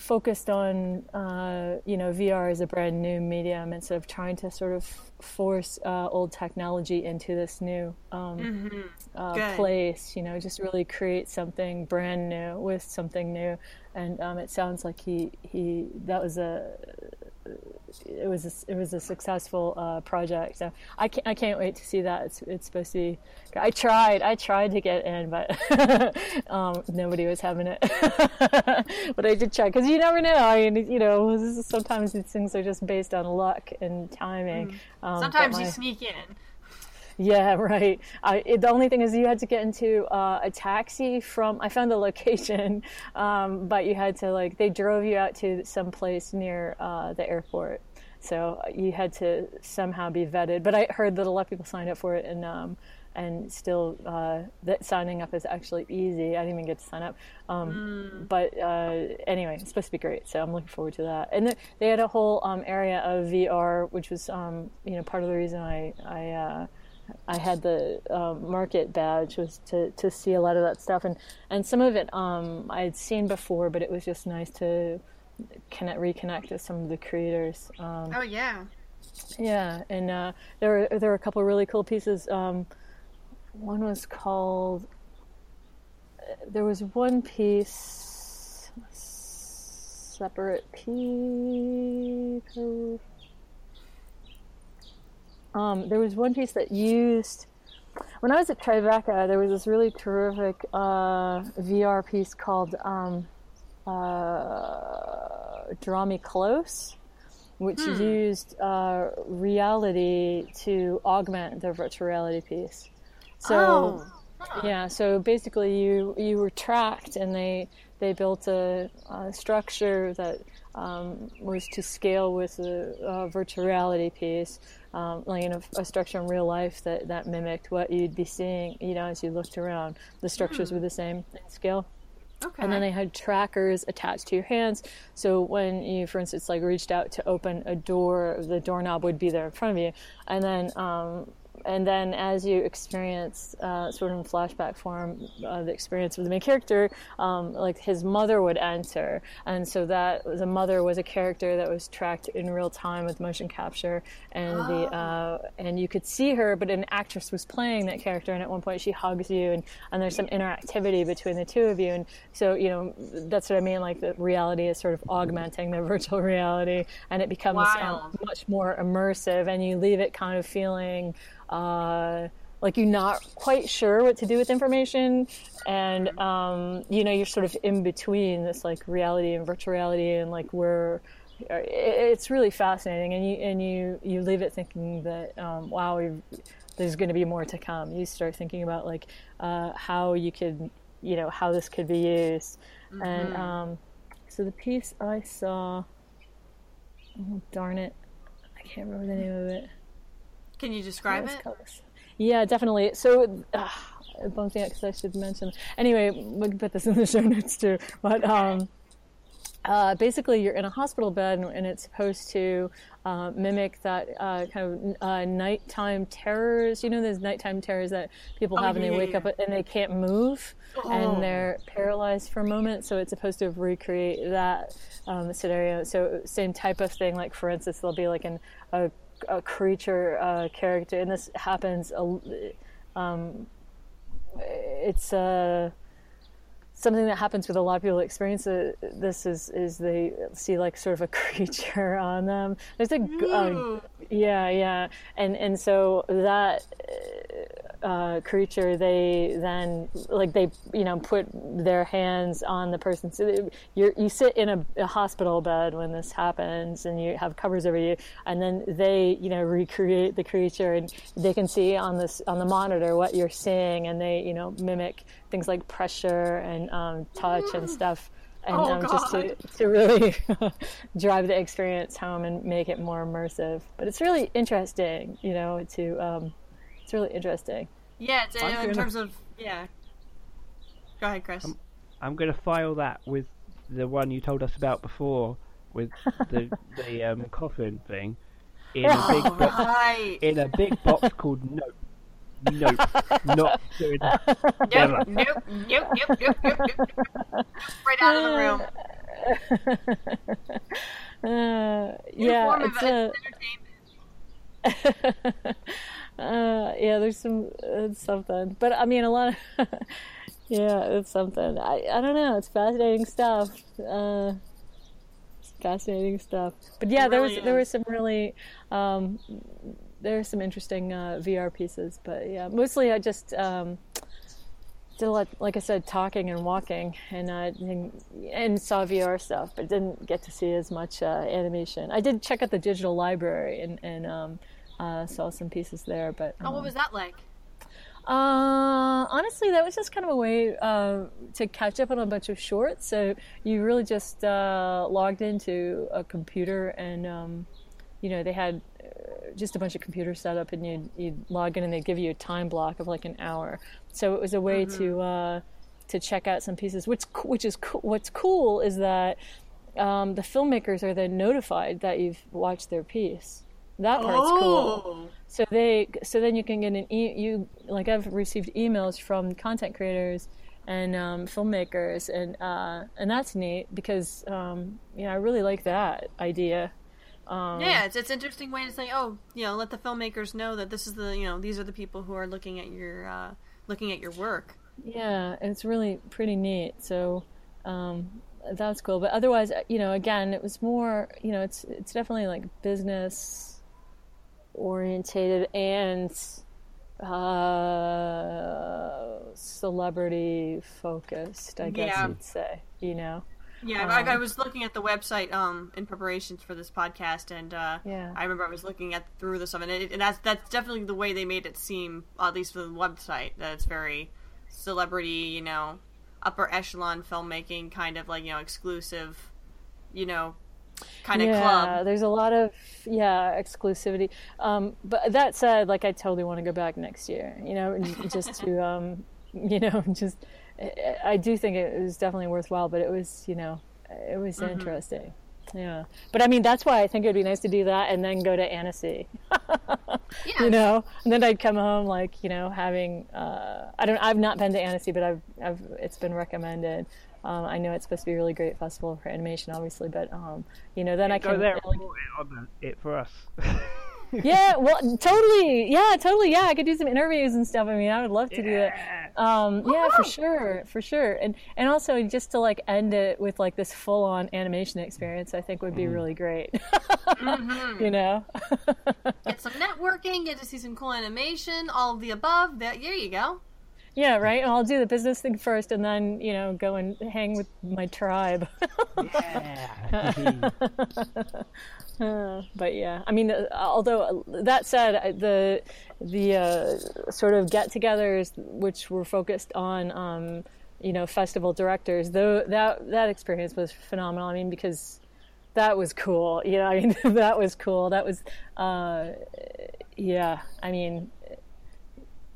focused on uh, you know VR as a brand new medium instead of trying to sort of force uh, old technology into this new um, mm-hmm. uh, place. You know, just really create something brand new with something new, and um, it sounds like he he that was a it was a, it was a successful uh, project. So I can't I can't wait to see that. It's it's supposed to be. I tried I tried to get in, but um, nobody was having it. but I did try because you never know. I mean, you know, sometimes these things are just based on luck and timing. Mm. Um, sometimes my, you sneak in. Yeah, right. I, it, the only thing is you had to get into uh, a taxi from. I found the location, um, but you had to like they drove you out to some place near uh, the airport. So you had to somehow be vetted. But I heard that a lot of people signed up for it, and um, and still uh, that signing up is actually easy. I didn't even get to sign up. Um, mm. But uh, anyway, it's supposed to be great, so I'm looking forward to that. And they had a whole um, area of VR, which was um, you know part of the reason I I uh, I had the um, market badge was to, to see a lot of that stuff, and and some of it um, I had seen before, but it was just nice to connect reconnect with some of the creators. Um, oh yeah, yeah, and uh, there were there were a couple of really cool pieces. Um, one was called. There was one piece, separate piece um, there was one piece that used when I was at Tribeca. There was this really terrific uh, VR piece called um, uh, "Draw Me Close," which hmm. used uh, reality to augment the virtual reality piece. So. Oh. Yeah, so basically, you you were tracked, and they they built a, a structure that um, was to scale with the uh, virtual reality piece um, like in a, a, structure in real life that, that mimicked what you'd be seeing, you know, as you looked around. The structures mm. were the same in scale. Okay. And then they had trackers attached to your hands. So when you, for instance, like reached out to open a door, the doorknob would be there in front of you. And then um, and then as you experience uh, sort of in flashback form uh, the experience of the main character um, like his mother would enter. And so that the mother was a character that was tracked in real time with motion capture. And oh. the uh, and you could see her but an actress was playing that character. And at one point she hugs you and, and there's some interactivity between the two of you. And so you know that's what i mean like the reality is sort of augmenting the virtual reality. And it becomes um, much more immersive. And you leave it kind of feeling uh, like you're not quite sure what to do with information. And um, you know you're sort of in between this like reality and virtual reality and like where it's really fascinating. And you and you you leave it thinking that um, wow there's going to be more to come. You start thinking about like uh, how you could you know how this could be used. Mm-hmm. and um, so the piece i saw oh, darn it. I can't remember the name of it can you describe it? Colors. Yeah, definitely. So, uh, it bums out because I should mention. Anyway, we can put this in the show notes too. But um, uh, basically you're in a hospital bed and, and it's supposed to uh, mimic that uh, kind of uh, nighttime terrors. You know, those nighttime terrors that people Oh, have and yeah, they yeah, wake up and they can't move Oh. and they're paralyzed for a moment. So it's supposed to recreate that um, scenario. So same type of thing. Like for instance, there'll be like an, a, a creature uh, character, and this happens. Um, it's uh, something that happens with a lot of people experience it, this is is they see like sort of a creature on them there's a uh, Ooh. yeah yeah and and so that uh, creature they then like they you know put their hands on the person. So you're, you sit in a, a hospital bed when this happens and you have covers over you and then they you know recreate the creature and they can see on this on the monitor what you're seeing and they you know mimic things like pressure and um, touch and stuff. And Oh, um, just to, to really drive the experience home and make it more immersive. But it's really interesting you know to um, it's really interesting Yeah, it's, uh, in gonna- terms of yeah. Go ahead, Chris. I'm going to file that with the one you told us about before, with the the um, coffin thing, in a big Oh, box, right. in a big box called Nope. Nope. Not doing that. Nope, nope, nope, nope, nope, nope, nope, nope. Right out of the room. uh, yeah it's a, entertainment. uh, yeah there's some it's something. But i mean a lot of yeah it's something. I i don't know. It's fascinating stuff. Uh it's fascinating stuff. But yeah there was there were some really um there are some interesting uh vr pieces. But yeah mostly i just um did a lot, like I said, talking and walking, and uh, and, and saw VR stuff, but didn't get to see as much uh, animation. I did check out the digital library and and um, uh, saw some pieces there, but Oh, what um, was that like? uh, honestly, that was just kind of a way uh, to catch up on a bunch of shorts. So you really just uh, logged into a computer, and um, you know they had uh, just a bunch of computers set up, and you'd, you'd log in, and they'd give you a time block of like an hour. So it was a way to uh, to check out some pieces. Which which is co- what's cool is that um, the filmmakers are then notified that you've watched their piece. That part's cool. Oh. So they, so then you can get an e- you like I've received emails from content creators and um, filmmakers, and uh, and that's neat because um, yeah, I really like that idea. Um, Yeah, it's it's an interesting way to say, oh, you know, let the filmmakers know that this is the, you know, these are the people who are looking at your, uh, looking at your work. Yeah, it's really pretty neat. So um, that's cool. But otherwise, you know, again, it was more, you know, it's it's definitely like business orientated and uh, celebrity focused. I guess Yeah. you'd say. You know. Yeah, I, I was looking at the website um, in preparations for this podcast, and uh, Yeah. I remember I was looking at through the stuff, and, it, and that's that's definitely the way they made it seem, at least for the website, that it's very celebrity, you know, upper echelon filmmaking, kind of like you know exclusive, you know, kind of yeah, club. there's a lot of yeah exclusivity. Um, but that said, like I totally want to go back next year. You know, just to um, you know, just I- do think it was definitely worthwhile. But it was you know, it was Mm-hmm. interesting. Yeah, but I mean that's why I think it would be nice to do that and then go to Annecy. Yeah. you know, and then I'd come home like you know having uh, I don't I've not been to Annecy, but I've I've it's been recommended. Um, I know it's supposed to be a really great festival for animation, obviously, but um, you know then I can Go there, like, it on it for us. yeah, well, totally, yeah, totally, yeah. I could do some interviews and stuff. I mean, I would love to do that. Um, yeah, for sure, for sure, and and also just to like end it with like this full on animation experience, I think would be really great. You know. Get some networking, get to see some cool animation, all of the above. That there you go. Yeah, right. I'll do the business thing first, and then you know go and hang with my tribe. Yeah. but yeah, I mean, uh, although uh, that said, the the uh, sort of get-togethers which were focused on um, you know festival directors, though that that experience was phenomenal. I mean, because that was cool. You know, I mean, that was cool. That was, uh, yeah. I mean,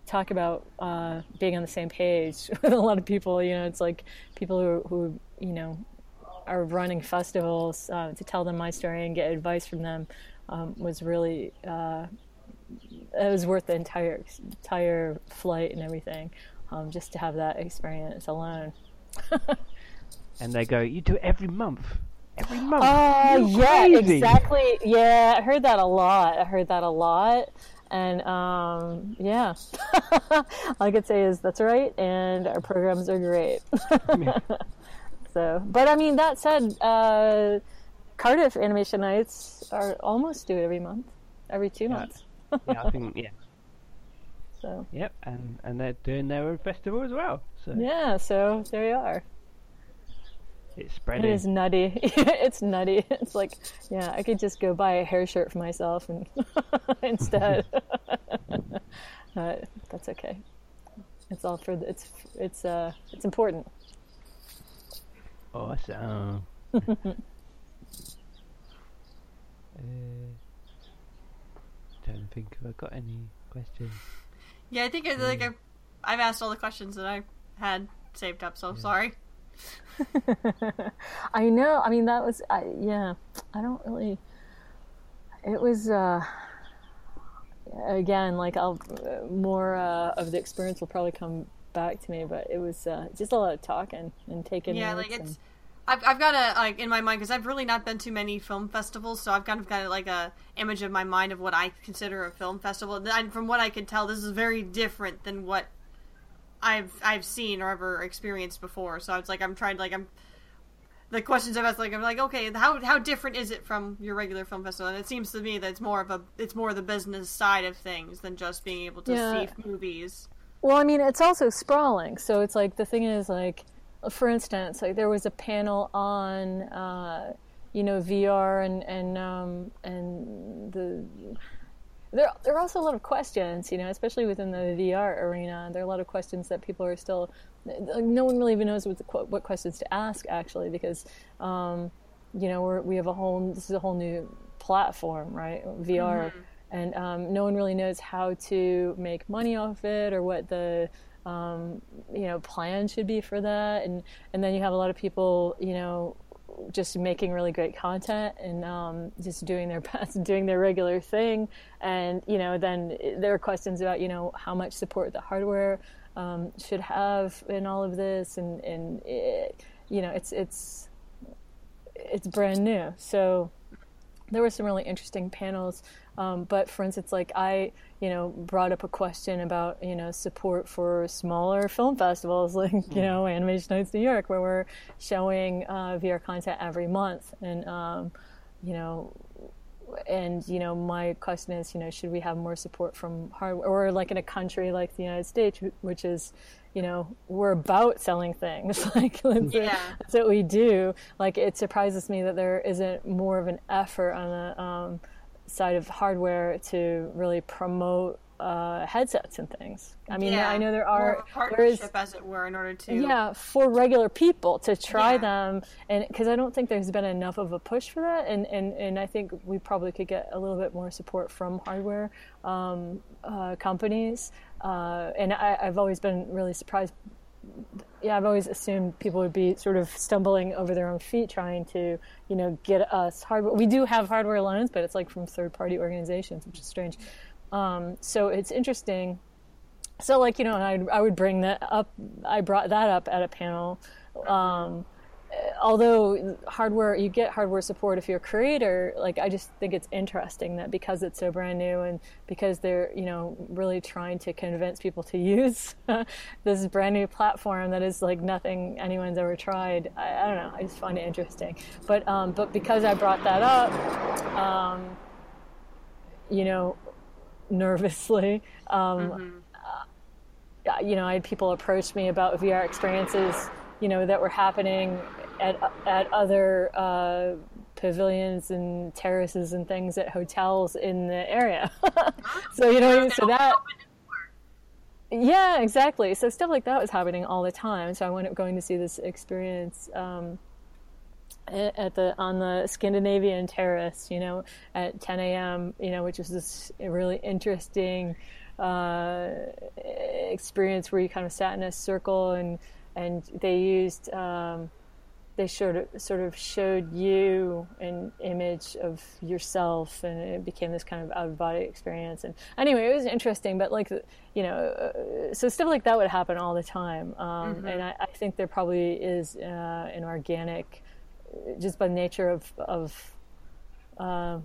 talk about uh, being on the same page with a lot of people. You know, it's like people who, who you know, are running festivals uh, to tell them my story and get advice from them um, was really uh, it was worth the entire entire flight and everything um, just to have that experience alone. and they go, "You do it every month." Every month. Oh yeah, crazy." exactly. Yeah, I heard that a lot. I heard that a lot, and um, yeah, all I could say is that's right, and our programs are great. so, but I mean, that said, uh, Cardiff Animation Nights are almost do it every month, every two months. yeah, I think yeah, So yep, and and they're doing their own festival as well. So yeah, so there you are. It's spreading. is nutty. it's nutty. It's like, yeah, I could just go buy a hair shirt for myself and instead. but that's okay. It's all for the, it's it's uh it's important. Awesome. uh, don't think I've got any questions. Yeah, I think I, like I've, I've asked all the questions that I had saved up. So I'm sorry. I know. I mean, that was I yeah. I don't really. It was uh again like I'll more uh, of the experience will probably come back to me, but it was uh, just a lot of talking and taking Yeah, like it's. and- I've, I've got a like in my mind because I've really not been to many film festivals, so I've kind of got like a image of my mind of what I consider a film festival. And from what I can tell, this is very different than what I've I've seen or ever experienced before. So it's like I'm trying to like I'm the questions I've asked like I'm like okay how how different is it from your regular film festival? And it seems to me that it's more of a it's more the business side of things than just being able to Yeah. see movies. Well, I mean, it's also sprawling. So it's like the thing is like, for instance, like there was a panel on, uh, you know, VR and and um, and the. There, there are also a lot of questions, you know, especially within the VR arena. There are a lot of questions that people are still. No one really even knows what, the, what questions to ask, actually, because, um, you know, we're, we have a whole. This is a whole new platform, right? VR and um, no one really knows how to make money off it or what the um, you know plan should be for that and and then you have a lot of people you know just making really great content and um, just doing their best doing their regular thing. And you know then there are questions about you know how much support the hardware um, should have in all of this. And and it, you know it's it's it's brand new. So there were some really interesting panels. Um, but for instance, like I, you know, brought up a question about you know support for smaller film festivals, like you know Animation Nights New York, where we're showing uh, VR content every month, and um, you know, and you know, my question is, you know, should we have more support from hardware, or like in a country like the United States, which is you know we're about selling things like that's, Yeah. that's what we do like it surprises me that there isn't more of an effort on the um, side of hardware to really promote uh, headsets and things. I mean yeah, i know there are a there is partnership, as it were, in order to yeah for regular people to try Yeah. them and because i don't think there's been enough of a push for that and, and and i think we probably could get a little bit more support from hardware um, uh, companies uh, and I, i've always been really surprised yeah i've always assumed people would be sort of stumbling over their own feet trying to you know get us hardware. We do have hardware loans but it's like from third party organizations which is strange um, so it's interesting. So like you know I, I would bring that up i brought that up at a panel. Um, although hardware you get hardware support if you're a creator like i just think it's interesting that because it's so brand new and because they're you know really trying to convince people to use this brand new platform that is like nothing anyone's ever tried i, I don't know i just find it interesting. But um, but because i brought that up um, you know nervously um, uh, you know, I had people approach me about VR experiences, you know, that were happening at at other uh, pavilions and terraces and things at hotels in the area. so you know, so that. Yeah, exactly. So stuff like that was happening all the time. So I went up going to see this experience um, at the on the Scandinavian terrace, you know, at 10 a.m. You know, which was this really interesting uh, experience where you kind of sat in a circle and and they used um, they sort of sort of showed you an image of yourself, and it became this kind of out of body experience. And anyway, it was interesting. But like you know, uh, so stuff like that would happen all the time. Um, mm-hmm. And I, I, think there probably is uh, an organic, just by nature of of uh,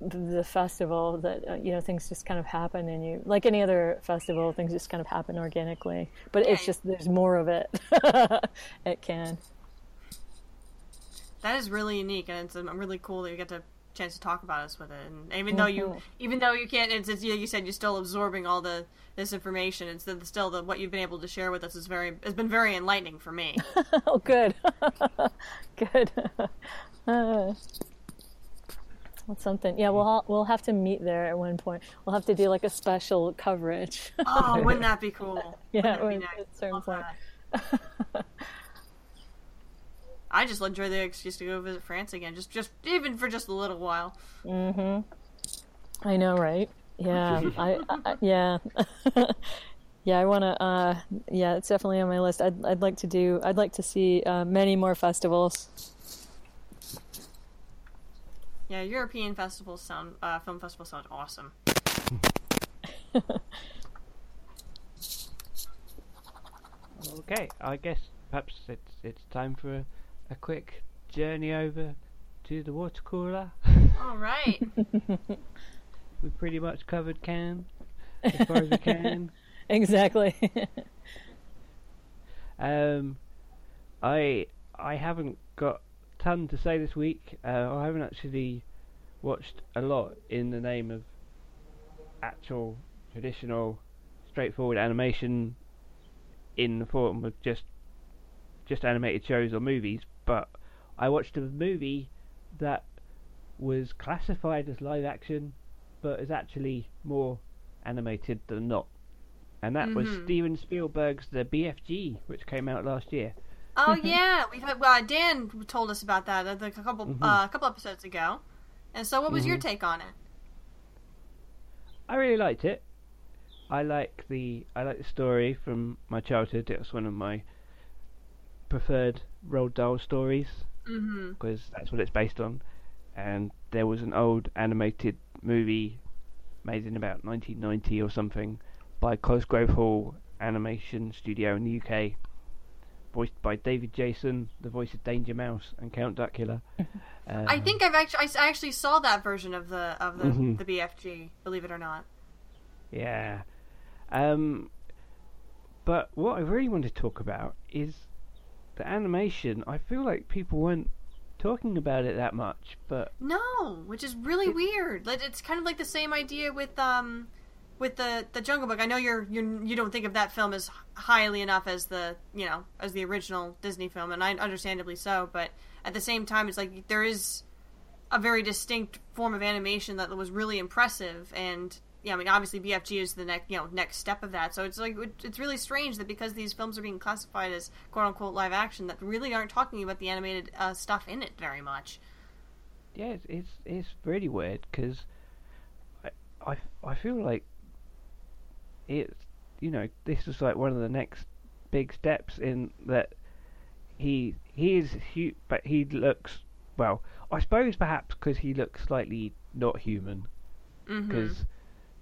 the festival that uh, you know things just kind of happen and you like any other festival things just kind of happen organically but it's just there's more of it. It can. That is really unique, and it's um, really cool that you get the chance to talk about us with it. And even though you, mm-hmm. even though you can't, it's, it's you, know, you said you're still absorbing all the this information. It's the, still the what you've been able to share with us is very has been very enlightening for me. oh, good, good. Uh, that's something. Yeah, we'll we'll have to meet there at one point. We'll have to do like a special coverage. oh, wouldn't that be cool? yeah, nice? at certain point. I just enjoy the excuse to go visit France again, just just even for just a little while. Mm-hmm. I know, right? Yeah, I, I, yeah, yeah. I want to. Uh, yeah, it's definitely on my list. I'd I'd like to do. I'd like to see uh, many more festivals. Yeah, European festivals sound uh, film festivals sound awesome. okay, I guess perhaps it's it's time for a a quick journey over to the water cooler. All right. we pretty much covered Cannes as far as we can. Exactly. um, I I haven't got a ton to say this week. Uh, I haven't actually watched a lot in the name of actual traditional, straightforward animation in the form of just just animated shows or movies but I watched a movie that was classified as live action, but is actually more animated than not. And that mm-hmm. was Steven Spielberg's The BFG, which came out last year. Oh yeah, we've had, well, Dan told us about that a couple mm-hmm. uh, a couple episodes ago. And so, what was mm-hmm. your take on it? I really liked it. I like the I like the story from my childhood. It was one of my preferred Roald Dahl stories because mm-hmm. that's what it's based on. And there was an old animated movie made in about 1990 or something by Cosgrove Hall Animation Studio in the UK, voiced by David Jason, the voice of Danger Mouse and Count Duckula. um, I think I've actually I actually saw that version of the of the, mm-hmm. the BFG. Believe it or not. Yeah. Um, but what I really want to talk about is the animation, I feel like people weren't talking about it that much, but no, which is really it, weird. It's kind of like the same idea with um with the the Jungle Book. I know you're you you don't think of that film as highly enough as the you know as the original Disney film, and I understandably so. But at the same time, it's like there is a very distinct form of animation that was really impressive, and yeah, I mean, obviously BFG is the next, you know, next step of that. So it's like it's really strange that because these films are being classified as quote unquote live action, that really aren't talking about the animated uh, stuff in it very much. Yeah, it's it's, it's really weird because I, I I feel like it's you know this is like one of the next big steps in that he he is huge, but he looks well. I suppose perhaps because he looks slightly not human because. Mm-hmm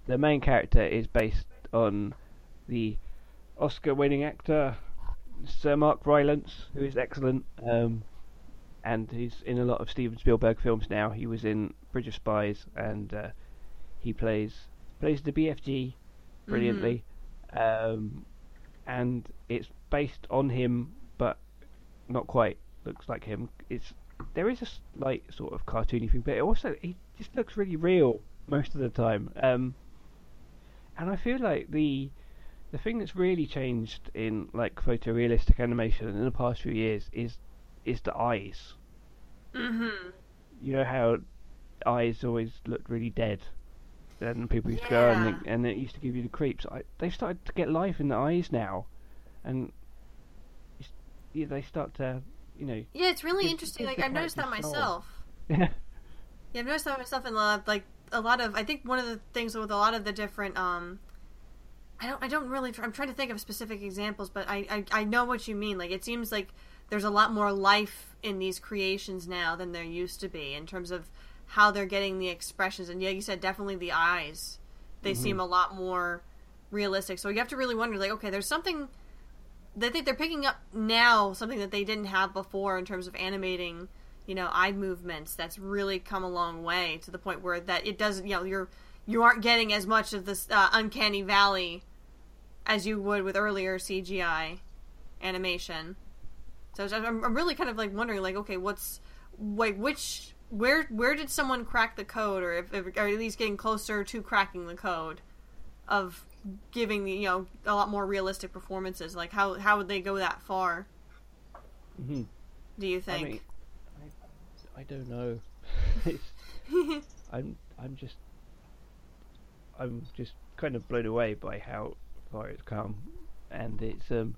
the main character is based on the Oscar-winning actor Sir Mark Rylance, who is excellent, um, and he's in a lot of Steven Spielberg films now. He was in Bridge of Spies, and uh, he plays plays the BFG brilliantly, mm-hmm. um, and it's based on him, but not quite looks like him. It's there is a slight sort of cartoony thing, but it also he just looks really real most of the time. Um, and I feel like the the thing that's really changed in like photorealistic animation in the past few years is is the eyes. Mhm. You know how eyes always looked really dead, and people used yeah. to go and, and it used to give you the creeps. I, they've started to get life in the eyes now, and yeah, they start to, you know. Yeah, it's really interesting. Like I've noticed that myself. Yeah. Yeah, I've noticed that myself in the like a lot of I think one of the things with a lot of the different um I don't I don't really I'm trying to think of specific examples, but I I, I know what you mean. Like it seems like there's a lot more life in these creations now than there used to be in terms of how they're getting the expressions. And yeah, you said definitely the eyes. They seem a lot more realistic. So you have to really wonder, like, okay, there's something they think they're picking up now something that they didn't have before in terms of animating you know eye movements that's really come a long way to the point where that it doesn't you know you're you aren't getting as much of this uh, uncanny valley as you would with earlier cgi animation. So I'm, I'm really kind of like wondering like okay what's like which where where did someone crack the code or if, if are at least getting closer to cracking the code of giving the you know a lot more realistic performances? Like how how would they go that far? Mhm. do you I think? mean, I, don't know. I'm I'm just I'm just kind of blown away by how far it's come, and it's um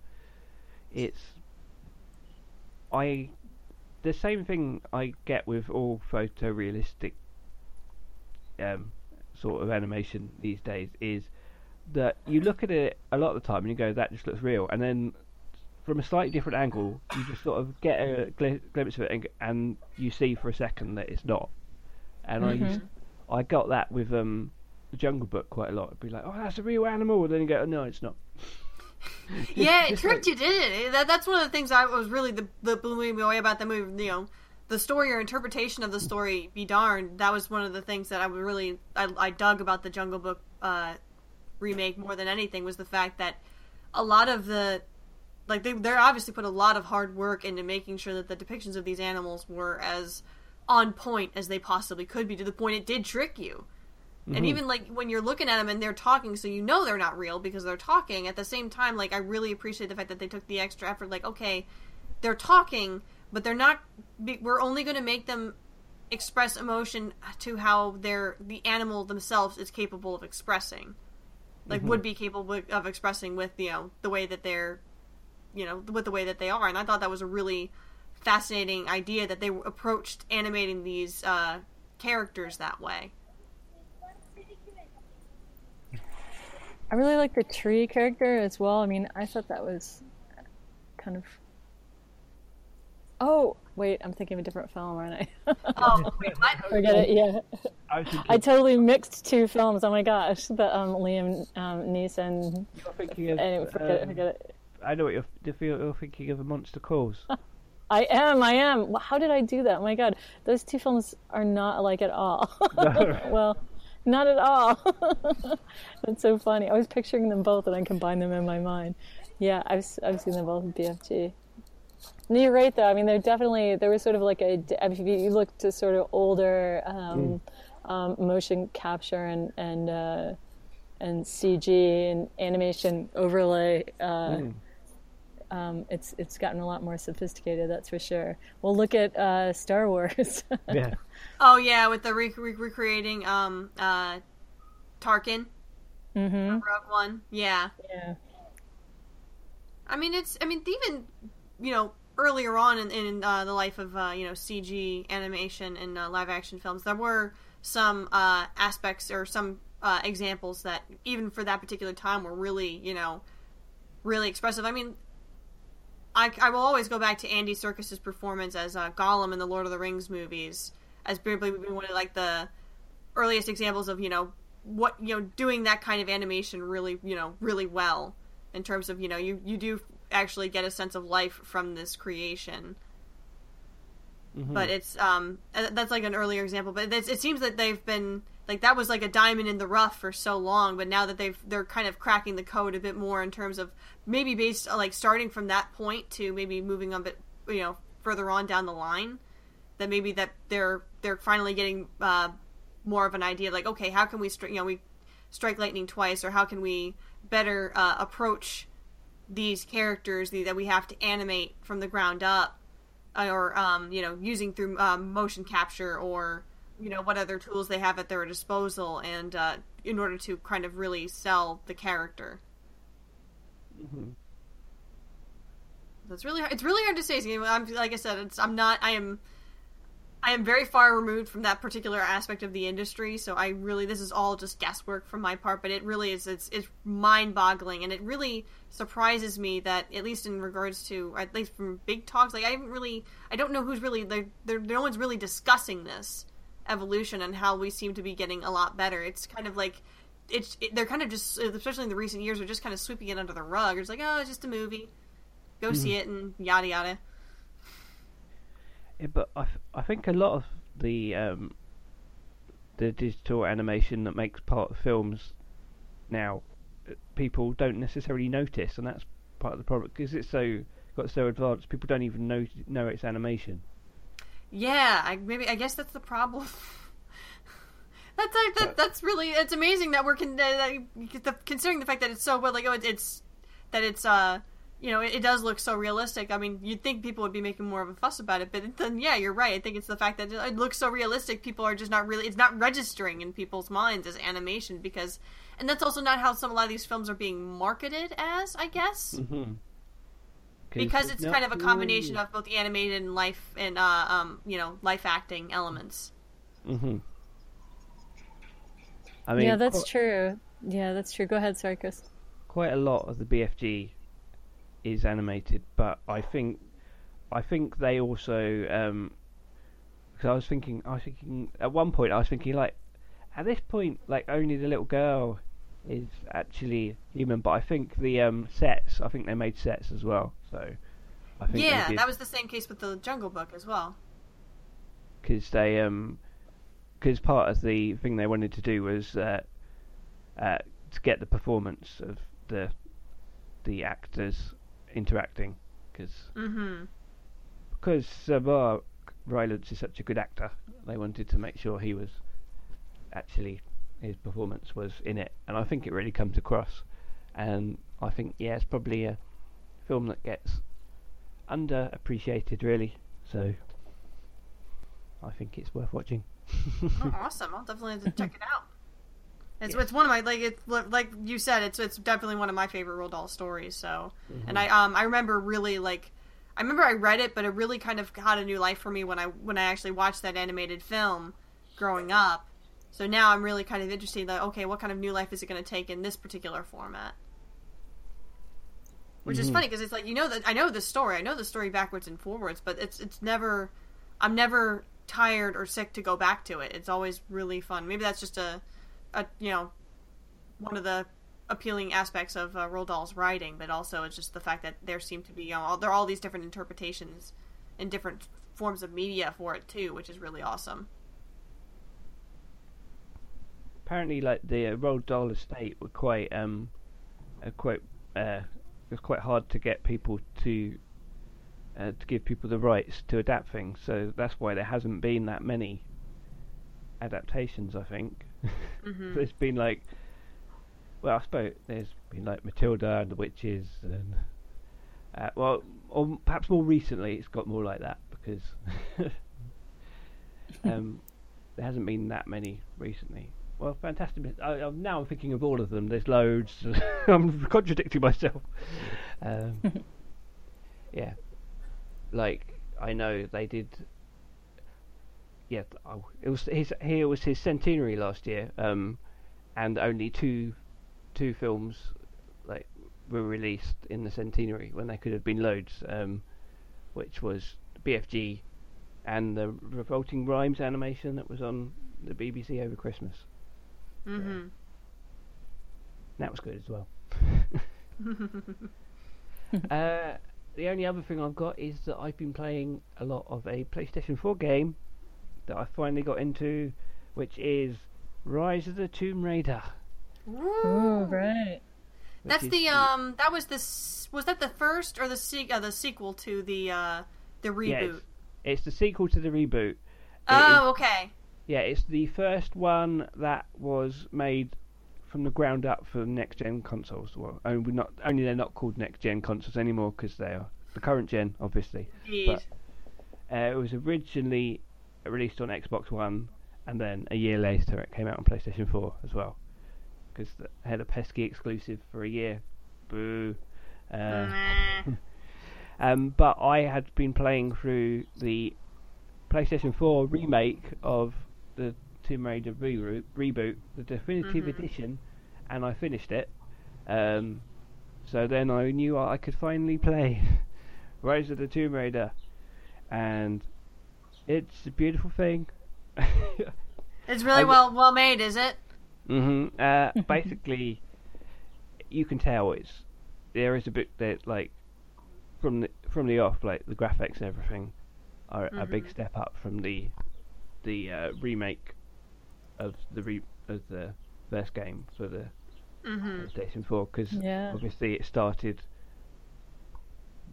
it's I the same thing I get with all photorealistic um sort of animation these days is that you look at it a lot of the time and you go that just looks real, and then from a slightly different angle, you just sort of get a gl- glimpse of it, and, and you see for a second that it's not. And I used, I got that with um, the Jungle Book quite a lot. I'd be like, oh, that's a real animal, and then you go, oh, no, it's not. yeah, it tricked you, didn't it? That, that's one of the things I was really the the blew me away about the movie. You know, the story or interpretation of the story. Be darned, that was one of the things that I would really I, I dug about the Jungle Book uh, remake more than anything was the fact that a lot of the like they they're obviously put a lot of hard work into making sure that the depictions of these animals were as on point as they possibly could be to the point it did trick you. And mm-hmm. even like when you're looking at them and they're talking, so you know they're not real because they're talking. At the same time, like I really appreciate the fact that they took the extra effort. Like, okay, they're talking, but they're not. We're only going to make them express emotion to how they're the animal themselves is capable of expressing, like mm-hmm. would be capable of expressing with you know the way that they're, you know, with the way that they are. And I thought that was a really fascinating idea that they approached animating these uh, characters that way. I really like the tree character as well. I mean, I thought that was kind of. Oh wait, I'm thinking of a different film, aren't I? Oh wait, what? Forget it. Yeah, I I totally mixed two films. Oh my gosh, the um, Liam um, Neeson. you're thinking of, Anyway, forget it. um, Forget it. I know what you're, if you're, thinking of a Monster Calls. I am. I am. How did I do that? Oh my god, those two films are not alike at all. No. well, not at all. That's so funny. I was picturing them both, and I combined them in my mind. Yeah, I've I've seen them both in BFG. No, you're right though. I mean, they're definitely there was sort of like a if you look to sort of older um, um, motion capture and and uh, and CG and animation overlay. Uh, um, it's it's gotten a lot more sophisticated. That's for sure. Well, look at uh, Star Wars. yeah. Oh yeah, with the re- re- recreating um uh Tarkin. hmm Rogue One. Yeah. Yeah. I mean, it's. I mean, even you know earlier on in, in uh, the life of uh, you know CG animation and uh, live action films, there were some uh, aspects or some uh, examples that even for that particular time were really you know really expressive. I mean. I, I will always go back to Andy Serkis's performance as uh, Gollum in the Lord of the Rings movies as probably one of like the earliest examples of you know what you know doing that kind of animation really you know really well in terms of you know you you do actually get a sense of life from this creation. But it's um that's like an earlier example but it seems that they've been like that was like a diamond in the rough for so long but now that they've they're kind of cracking the code a bit more in terms of maybe based like starting from that point to maybe moving a bit you know further on down the line that maybe that they're they're finally getting uh, more of an idea like okay how can we stri- you know we strike lightning twice or how can we better uh, approach these characters that we have to animate from the ground up or um, you know using through um, motion capture or you know what other tools they have at their disposal and uh, in order to kind of really sell the character It's really hard. It's really hard to say. I'm like I said. It's I'm not. I am. I am very far removed from that particular aspect of the industry, so I really this is all just guesswork from my part. But it really is it's it's mind boggling, and it really surprises me that at least in regards to at least from big talks, like I haven't really I don't know who's really they're, they're no one's really discussing this evolution and how we seem to be getting a lot better. It's kind of like it's it, they're kind of just especially in the recent years are just kind of sweeping it under the rug. It's like oh, it's just a movie, go see it and yada yada. Yeah, but I, I think a lot of the um, the digital animation that makes part of films now, uh, people don't necessarily notice, and that's part of the problem because it's so got so advanced. People don't even know know it's animation. Yeah, I maybe I guess that's the problem. that's like, that, that's really it's amazing that we're con- the, considering the fact that it's so well like oh it, it's that it's uh you know it, it, does look so realistic. I mean you'd think people would be making more of a fuss about it, but then yeah you're right. I think it's the fact that it looks so realistic. People are just not really it's not registering in people's minds as animation because and that's also not how some a lot of these films are being marketed as I guess. Mm-hmm. Because it's kind of a combination of both animated and life and uh, um, you know life acting elements. Mm-hmm. I mean, yeah, that's true. Yeah, that's true. Go ahead, Sarkis. Quite a lot of the BFG is animated, but I think I think they also because um, I was thinking I was thinking at one point I was thinking like at this point like only the little girl is actually human, but I think the um, sets I think they made sets as well. So I think yeah, that was the same case with the Jungle Book as well. Because they um because part of the thing they wanted to do was uh, uh, to get the performance of the the actors interacting because mm-hmm. because uh, Rylance is such a good actor, they wanted to make sure he was actually his performance was in it, and I think it really comes across. And I think yeah, it's probably a film that gets underappreciated really. So I think it's worth watching. oh, awesome! I'll definitely check it out. It's, yeah. it's one of my like it's like you said it's it's definitely one of my favorite Roald Dahl stories. So, mm-hmm. and I um I remember really like I remember I read it, but it really kind of got a new life for me when I when I actually watched that animated film growing up. So now I'm really kind of interested. Like, okay, what kind of new life is it going to take in this particular format? Which mm-hmm. is funny because it's like you know that I know the story, I know the story backwards and forwards, but it's it's never I'm never tired or sick to go back to it. It's always really fun. Maybe that's just a, a you know, one of the appealing aspects of uh, Roald Dahl's writing, but also it's just the fact that there seem to be you know all, there are all these different interpretations and different forms of media for it too, which is really awesome. Apparently, like the uh, Roald Dahl estate were quite um, uh, quite uh, it was quite hard to get people to uh, to give people the rights to adapt things. So that's why there hasn't been that many adaptations. I think mm-hmm. there's been like, well, I suppose there's been like Matilda and the Witches, and uh, well, or perhaps more recently it's got more like that because um, there hasn't been that many recently. Well, fantastic. I, I'm now I'm thinking of all of them. There's loads. I'm contradicting myself. Um, yeah, like I know they did. Yeah, oh, it was his. Here was his centenary last year, um, and only two, two films, like were released in the centenary when there could have been loads, um, which was BFG, and the Revolting Rhymes animation that was on the BBC over Christmas. Mm-hmm. That was good as well. uh, the only other thing I've got is that I've been playing a lot of a PlayStation 4 game that I finally got into, which is Rise of the Tomb Raider. Oh, right. That's the um. That was this. Was that the first or the se- uh, the sequel to the uh the reboot? Yeah, it's, it's the sequel to the reboot. Oh, okay. Yeah, it's the first one that was made from the ground up for next gen consoles. Well, only not only they're not called next gen consoles anymore because they are the current gen, obviously. Indeed. But uh, it was originally released on Xbox One, and then a year later it came out on PlayStation 4 as well. Because it had a pesky exclusive for a year. Boo. Uh, um, but I had been playing through the PlayStation 4 remake of the Tomb Raider reboot, reboot the definitive edition, and I finished it. Um, so then I knew I could finally play Rise of the Tomb Raider, and it's a beautiful thing. It's really well well made, is it? hmm Uh, basically, you can tell it's there is a bit that like from the from the off, like the graphics and everything are a big step up from the the uh, remake of the re- of the first game for the PlayStation 4 because Yeah. obviously it started.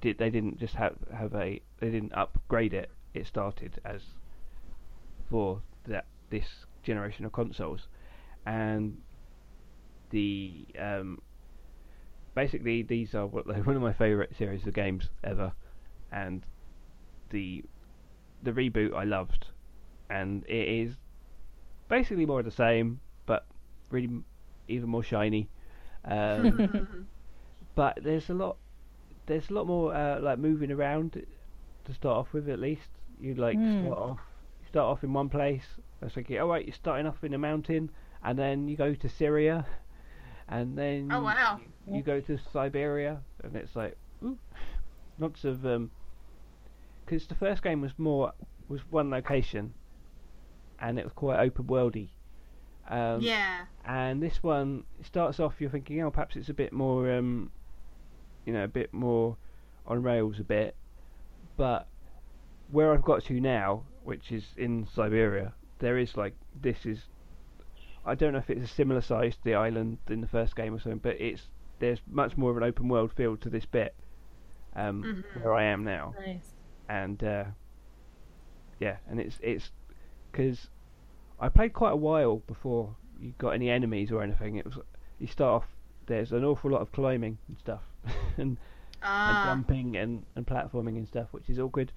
Did they didn't just have have a they didn't upgrade it. It started as for that this generation of consoles, and the um, basically these are what one of my favorite series of games ever, and the the reboot I loved, and it is basically more of the same, but really even more shiny. Um, but there's a lot, there's a lot more uh, like moving around to start off with. At least you like Hmm. start off, start off in one place. It's like, oh right, you're starting off in a mountain, and then you go to Syria, and then Oh wow. you, you go to Siberia, and it's like ooh, lots of um. Because the first game was more was one location, and it was quite open worldy. Um, yeah. and this one starts off you're thinking oh perhaps it's a bit more um you know a bit more on rails a bit but where I've got to now which is in Siberia there is like this is I don't know if it's a similar size to the island in the first game or something but it's there's much more of an open world feel to this bit um where I am now Nice. and uh, yeah, and it's it's because I played quite a while before you got any enemies or anything. It was you start off there's an awful lot of climbing and stuff, and, and Ah. jumping and, and platforming and stuff, which is all good.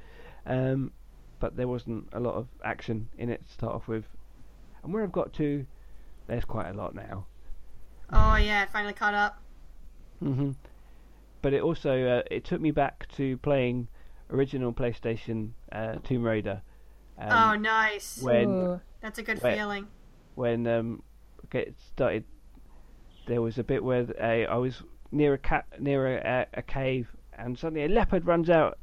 Um, but there wasn't a lot of action in it to start off with, and where I've got to, there's quite a lot now. oh yeah, finally caught up. hmm But it also uh, it took me back to playing original PlayStation uh, Tomb Raider. Um, oh nice. when Ooh. That's a good wait. feeling. when um get started there was a bit where a, I was near a cat near a, a cave and suddenly a leopard runs out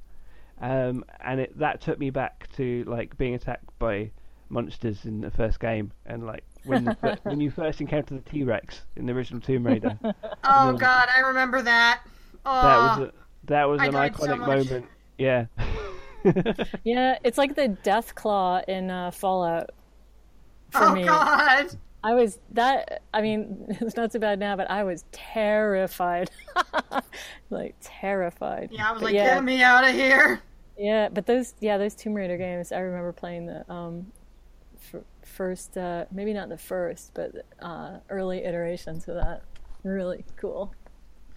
um and it that took me back to like being attacked by monsters in the first game and like when the, when you first encounter the T-Rex in the original Tomb Raider Oh Yeah. god, I remember that. Oh, that was a, that was I an died so iconic moment yeah Yeah, it's like the Deathclaw in uh, Fallout. For oh me, god. I was that. I mean, it's not so bad now, but I was terrified, like terrified. Yeah, I was But like, yeah, get me out of here. yeah. But those, yeah, those Tomb Raider games. I remember playing the um, f- first, uh, maybe not the first, but uh, early iterations of that. Really cool.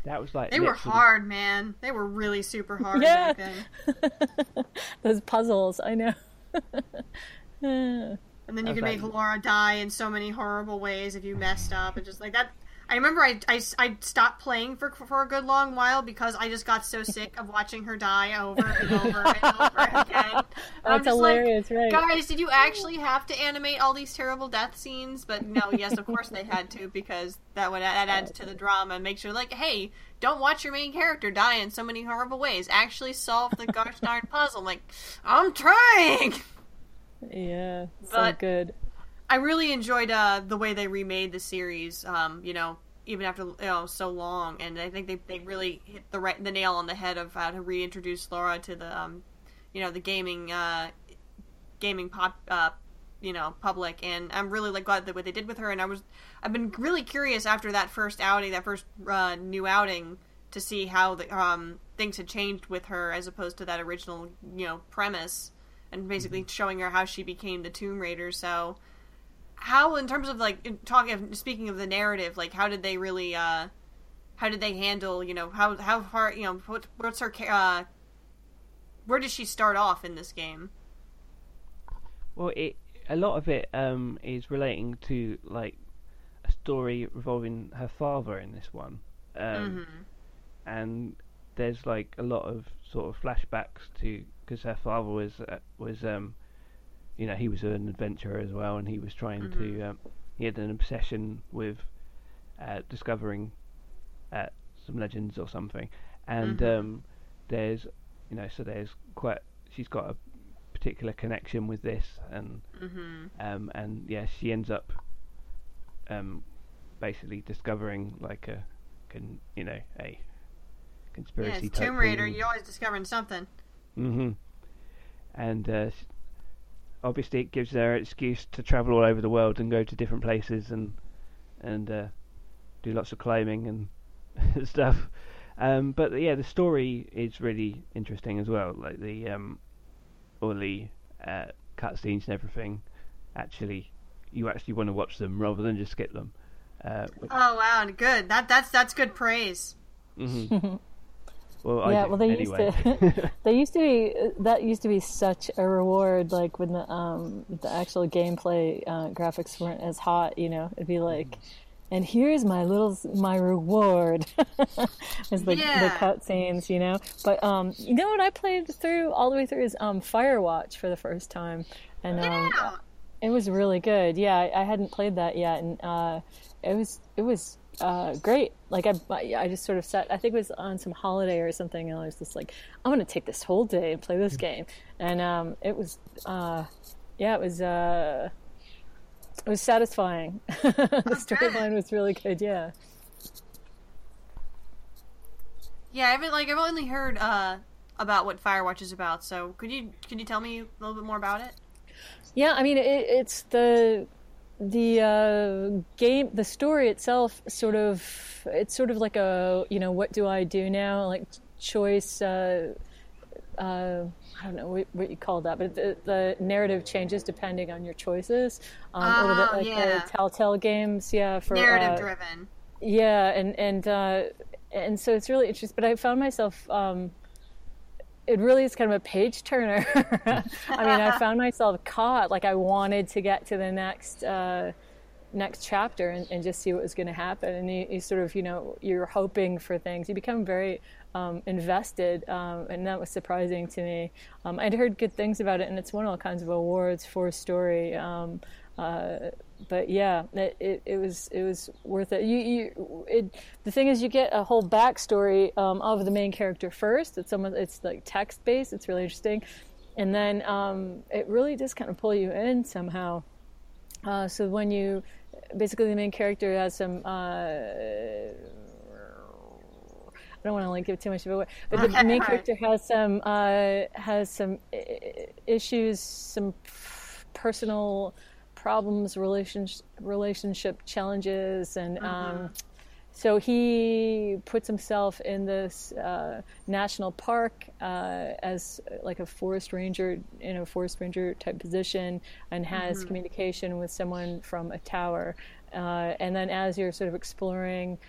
that was like They were hard, man. They were really super hard Yeah. back then. Those puzzles, I know. And then you could make Laura die in so many horrible ways if you messed up and just like that. I remember I, I, I stopped playing for for a good long while because I just got so sick of watching her die over and over and over again. And That's just like, hilarious, right? Guys, did you actually have to animate all these terrible death scenes? But no, yes, of course they had to because that would that adds to the drama and makes sure like, hey, don't watch your main character die in so many horrible ways. Actually solve the gosh darn puzzle. I'm like, I'm trying. Yeah, so But- good. I really enjoyed uh, the way they remade the series. Um, you know, even after you know so long, and I think they, they really hit the right the nail on the head of how to reintroduce Laura to the um, you know the gaming uh, gaming pop uh, you know public. And I'm really like glad that what they did with her. And I was I've been really curious after that first outing, that first uh, new outing, to see how the um, things had changed with her as opposed to that original you know premise. And basically showing her how she became the Tomb Raider. So, how in terms of like talking speaking of the narrative like how did they really uh how did they handle you know how how far you know what, what's her uh where did she start off in this game? Well, it a lot of it um, is relating to like a story revolving her father in this one, um, and there's like a lot of sort of flashbacks to because her father was uh, was um, you know, he was an adventurer as well, and he was trying to. Um, he had an obsession with uh, discovering uh, some legends or something, and um, there's, you know, so there's quite. She's got a particular connection with this, and um, and yeah, she ends up um, basically discovering like a, can you know, a Yeah, conspiracy it's Tomb Raider. thing. You're always discovering something. Hmm And uh, obviously, it gives their excuse to travel all over the world and go to different places and and uh, do lots of climbing and stuff. Um, but yeah, the story is really interesting as well. Like the um, all the uh, cutscenes and everything. Actually, you actually want to watch them rather than just skip them. Uh, which- Oh wow, good. That that's that's good praise. mhm. well, yeah, do, well, they anyway. used to. they used to be. That used to be such a reward. Like when the um the actual gameplay uh, graphics weren't as hot. You know, it'd be like, and here's my little my reward. As the the Yeah. cutscenes, you know. But um, you know what I played through all the way through is um Firewatch for the first time, and um, it was really good. Yeah, I, I hadn't played that yet, and uh, it was it was uh, great. Like I, I just sort of sat. I think it was on some holiday or something, and I was just like, I'm going to take this whole day and play this game. And um, it was, uh, yeah, it was. Uh, it was satisfying. the storyline was really good. Yeah. Yeah, I haven't like I've only heard uh about what Firewatch is about. So could you could you tell me a little bit more about it? Yeah, I mean, it, it's the the uh, game, the story itself. Sort of, it's sort of like a you know, what do I do now? Like choice. Uh, uh, I don't know what, what you call that, but the, the narrative changes depending on your choices. Um, a little bit Oh, like yeah. the Telltale games, yeah. For Narrative uh, driven. yeah, and and uh, and so it's really interesting. But I found myself. Um, it really is kind of a page turner. I mean, I found myself caught. Like I wanted to get to the next uh, next chapter and, and just see what was going to happen. And you, you sort of, you know, you're hoping for things. You become very um, invested, um, and that was surprising to me. Um, I'd heard good things about it, and it's won all kinds of awards for story. Uh, but yeah, it, it, it was it was worth it. You, you it, the thing is, you get a whole backstory um, of the main character first. It's someone it's like text based. It's really interesting, and then um, it really does kind of pull you in somehow. Uh, so when you basically the main character has some. Uh, I don't want to like give too much of it away, but the main character has some uh, has some issues, some personal problems, relationship relationship challenges, and um, so he puts himself in this uh, national park uh, as like a forest ranger in a forest ranger type position, and has communication with someone from a tower. Uh, and then as you're sort of exploring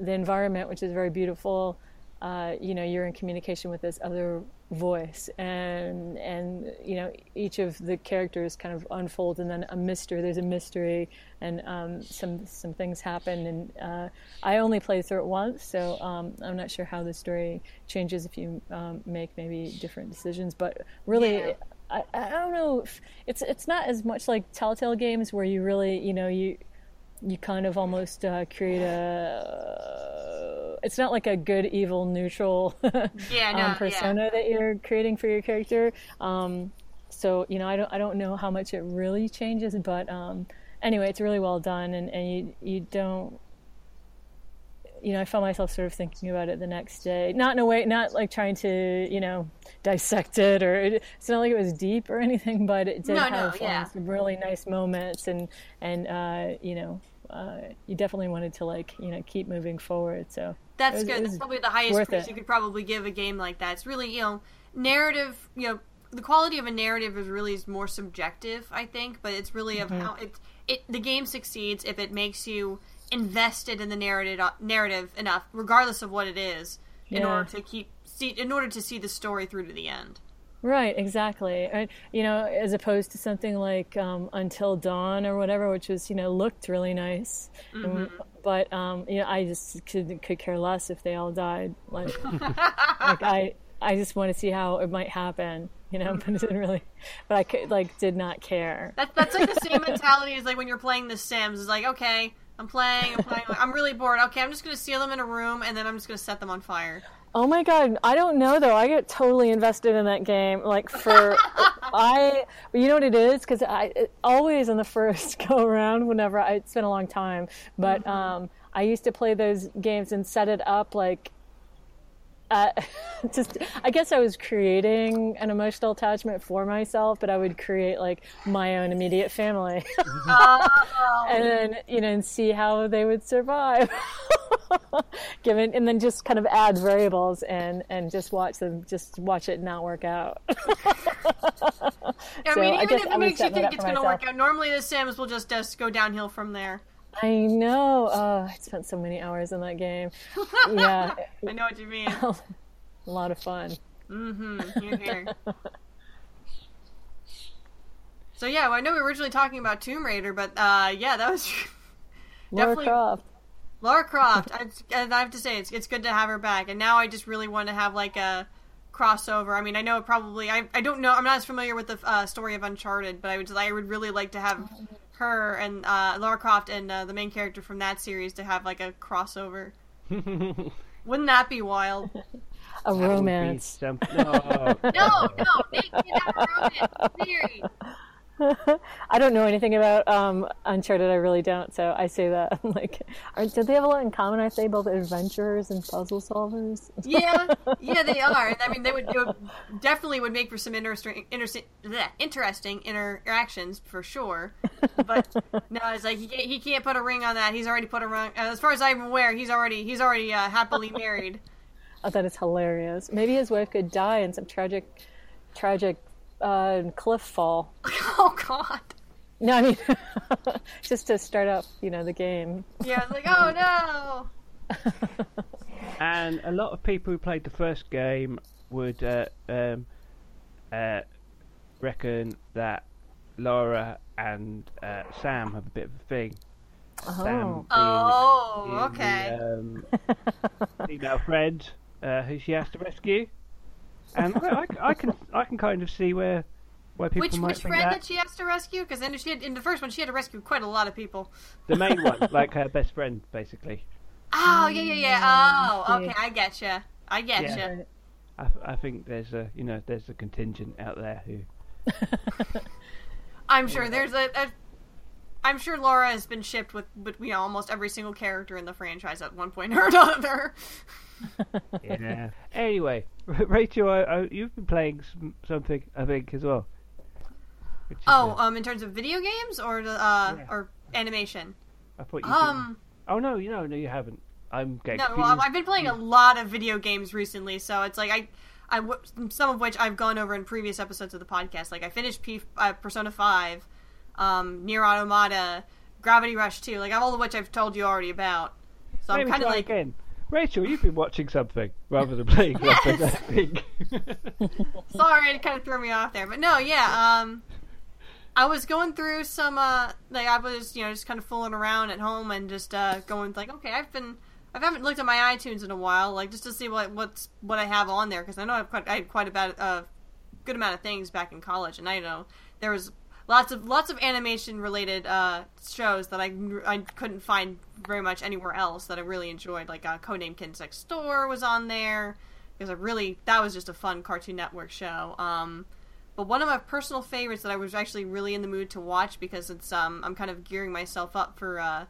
the environment, which is very beautiful, uh, you know, you're in communication with this other voice, and and you know, each of the characters kind of unfolds, and then a mystery. There's a mystery, and um, some some things happen. And uh, I only played through it once, so um, I'm not sure how the story changes if you um, make maybe different decisions. But really. Yeah. I, I don't know if it's it's not as much like Telltale games where you really you know you you kind of almost uh, create a. It's not like a good, evil, neutral Yeah, no, um, persona that you're creating for your character. Um, so you know, I don't, I don't know how much it really changes, but um, anyway, it's really well done, and, and you, you don't. You know, I found myself sort of thinking about it the next day. Not in a way, not like trying to, you know, dissect it, or it, it's not like it was deep or anything, but it did No, no, have um, yeah. some really nice moments, and and uh, you know, uh, you definitely wanted to like, you know, keep moving forward. So That's was- good. That's probably the highest praise it. you could probably give a game like that. It's really, you know, narrative, you know, the quality of a narrative is really is more subjective, I think, but it's really Mm-hmm. of how it it the game succeeds if it makes you invested in the narrative narrative enough, regardless of what it is, in Yeah. order to keep see in order to see the story through to the end. Right, exactly. And, you know, as opposed to something like um, Until Dawn or whatever, which was, you know, looked really nice. And- but, um, you know, I just could, could care less if they all died. Like, like I, I just want to see how it might happen. you know, but it didn't really. But I could, like did not care. That, that's like the same mentality as like when you're playing The Sims. It's like, okay, I'm playing, I'm playing, I'm really bored. Okay, I'm just gonna seal them in a room and then I'm just gonna set them on fire. Oh my god, I don't know though. I get totally invested in that game. Like for I, you know what it is? Because I it, always in the first go around, whenever I, it's been a long time, but um, I used to play those games and set it up like. Uh, just, I guess I was creating an emotional attachment for myself, but I would create like my own immediate family, and then you know, and see how they would survive. Given, and then just kind of add variables and and just watch them, just watch it not work out. I So mean, I even guess if it makes you think it's gonna work out, normally The Sims will just just go downhill from there. I know. Oh, I spent so many hours in that game. Yeah, I know what you mean. a lot of fun. Mm-hmm. You're here. So yeah, well, I know we were originally talking about Tomb Raider, but uh, yeah, that was Lara Definitely- Croft. Lara Croft. I, and I have to say, it's it's good to have her back. And now I just really want to have like a crossover. I mean, I know it probably. I I don't know. I'm not as familiar with the uh, story of Uncharted, but I would I would really like to have her and uh, Lara Croft and uh, the main character from that series to have like a crossover. Wouldn't that be wild? A That romance. some- no. No, no, make it have a romance. Theory. I don't know anything about um, Uncharted. I really don't. So I say that. I'm like, are, do they have a lot in common? Aren't they both adventurers and puzzle solvers? Yeah, yeah, they are. I mean, they would, would definitely would make for some interesting, interesting, bleh, interesting interactions for sure. But no, it's like he can't, he can't put a ring on that. He's already put a ring. As far as I'm aware, he's already he's already uh, happily married. I thought it's hilarious. Maybe his wife could die in some tragic, tragic uh, cliff fall. oh God. No, I mean, just to start up, you know, the game. Yeah, it's like oh no. And a lot of people who played the first game would uh, um, uh, reckon that Laura and uh, Sam have a bit of a thing. Sam being, Oh, being okay. The, um, female friend uh, who she has to rescue, and I, I, I can I can kind of see where where people Which might which think friend that. that she has to rescue? Because then she had, in the first one, she had to rescue quite a lot of people. The main one, like her best friend, basically. Oh yeah yeah yeah. Oh mm, okay, I get you. I get you. I, I think there's a you know there's a contingent out there who I'm sure there's a, a. I'm sure Laura has been shipped with, with you know almost every single character in the franchise at one point or another. Yeah. anyway, Rachel, I, I, you've been playing some, something, I think, as well. Oh, uh, um, in terms of video games or the uh Yeah. or animation. I thought you. Um, Been... Oh no, you know, no, you haven't. I'm getting no, confused. well, I've been playing a lot of video games recently, so it's like I. I w- some of which I've gone over in previous episodes of the podcast. Like I finished P- uh, Persona Five, um, Nier Automata, Gravity Rush Two. Like all of which I've told you already about. So Let I'm kind of like, again. Rachel, you've been watching something rather than playing something. I think. Sorry, it kind of threw me off there, but no, yeah. Um, I was going through some, uh, like I was, you know, just kind of fooling around at home and just uh, going like, okay, I've been, I haven't looked at my iTunes in a while, like just to see what what's what I have on there because I know I've quite, I had quite a bit, uh, good amount of things back in college, and I know there was lots of lots of animation related uh, shows that I I couldn't find very much anywhere else that I really enjoyed, like uh, Codename Kids Next Door was on there because I really that was just a fun Cartoon Network show. Um, but one of my personal favorites that I was actually really in the mood to watch because it's um I'm kind of gearing myself up for uh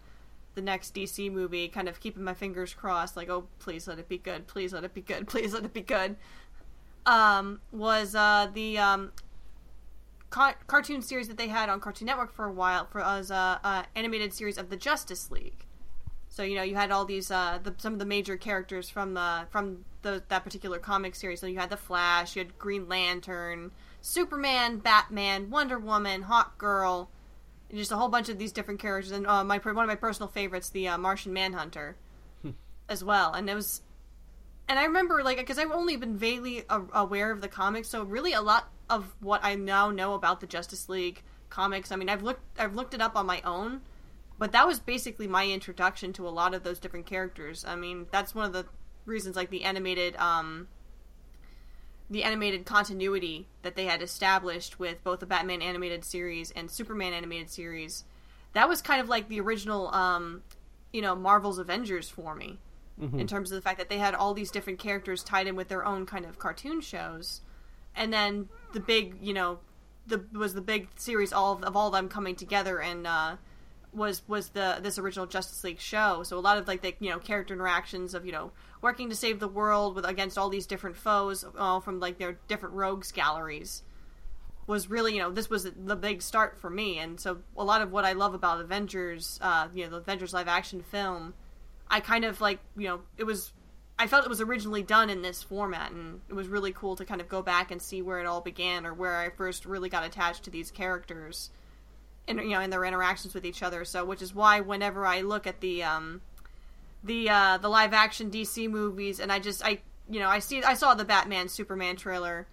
the next DC movie, kind of keeping my fingers crossed, like oh please let it be good, please let it be good, please let it be good. Um, was uh the um ca- cartoon series that they had on Cartoon Network for a while for as a uh, animated series of the Justice League. So you know you had all these uh, the, some of the major characters from the from the, that particular comic series. So you had the Flash, you had Green Lantern, Superman, Batman, Wonder Woman, Hawkgirl, and just a whole bunch of these different characters. And uh, my one of my personal favorites, the uh, Martian Manhunter, as well. And it was, and I remember like because I've only been vaguely a- aware of the comics, so really a lot of what I now know about the Justice League comics. I mean, I've looked I've looked it up on my own, but that was basically my introduction to a lot of those different characters. I mean, that's one of the reasons like the animated um the animated continuity that they had established with both the Batman animated series and Superman animated series. That was kind of like the original, um, you know, Marvel's Avengers for me, in terms of the fact that they had all these different characters tied in with their own kind of cartoon shows, and then the big, you know, the was the big series all of, of all of them coming together and uh, was was the this original Justice League show. So a lot of like the you know character interactions of you know working to save the world with against all these different foes, all from like their different rogues galleries, was really you know this was the big start for me. And so a lot of what I love about Avengers, uh, you know, the Avengers live action film, I kind of like you know it was. I felt it was originally done in this format, and it was really cool to kind of go back and see where it all began, or where I first really got attached to these characters and you know in their interactions with each other. So, which is why whenever I look at the um, the uh, the live action DC movies, and I just I you know I see I saw the Batman Superman trailer,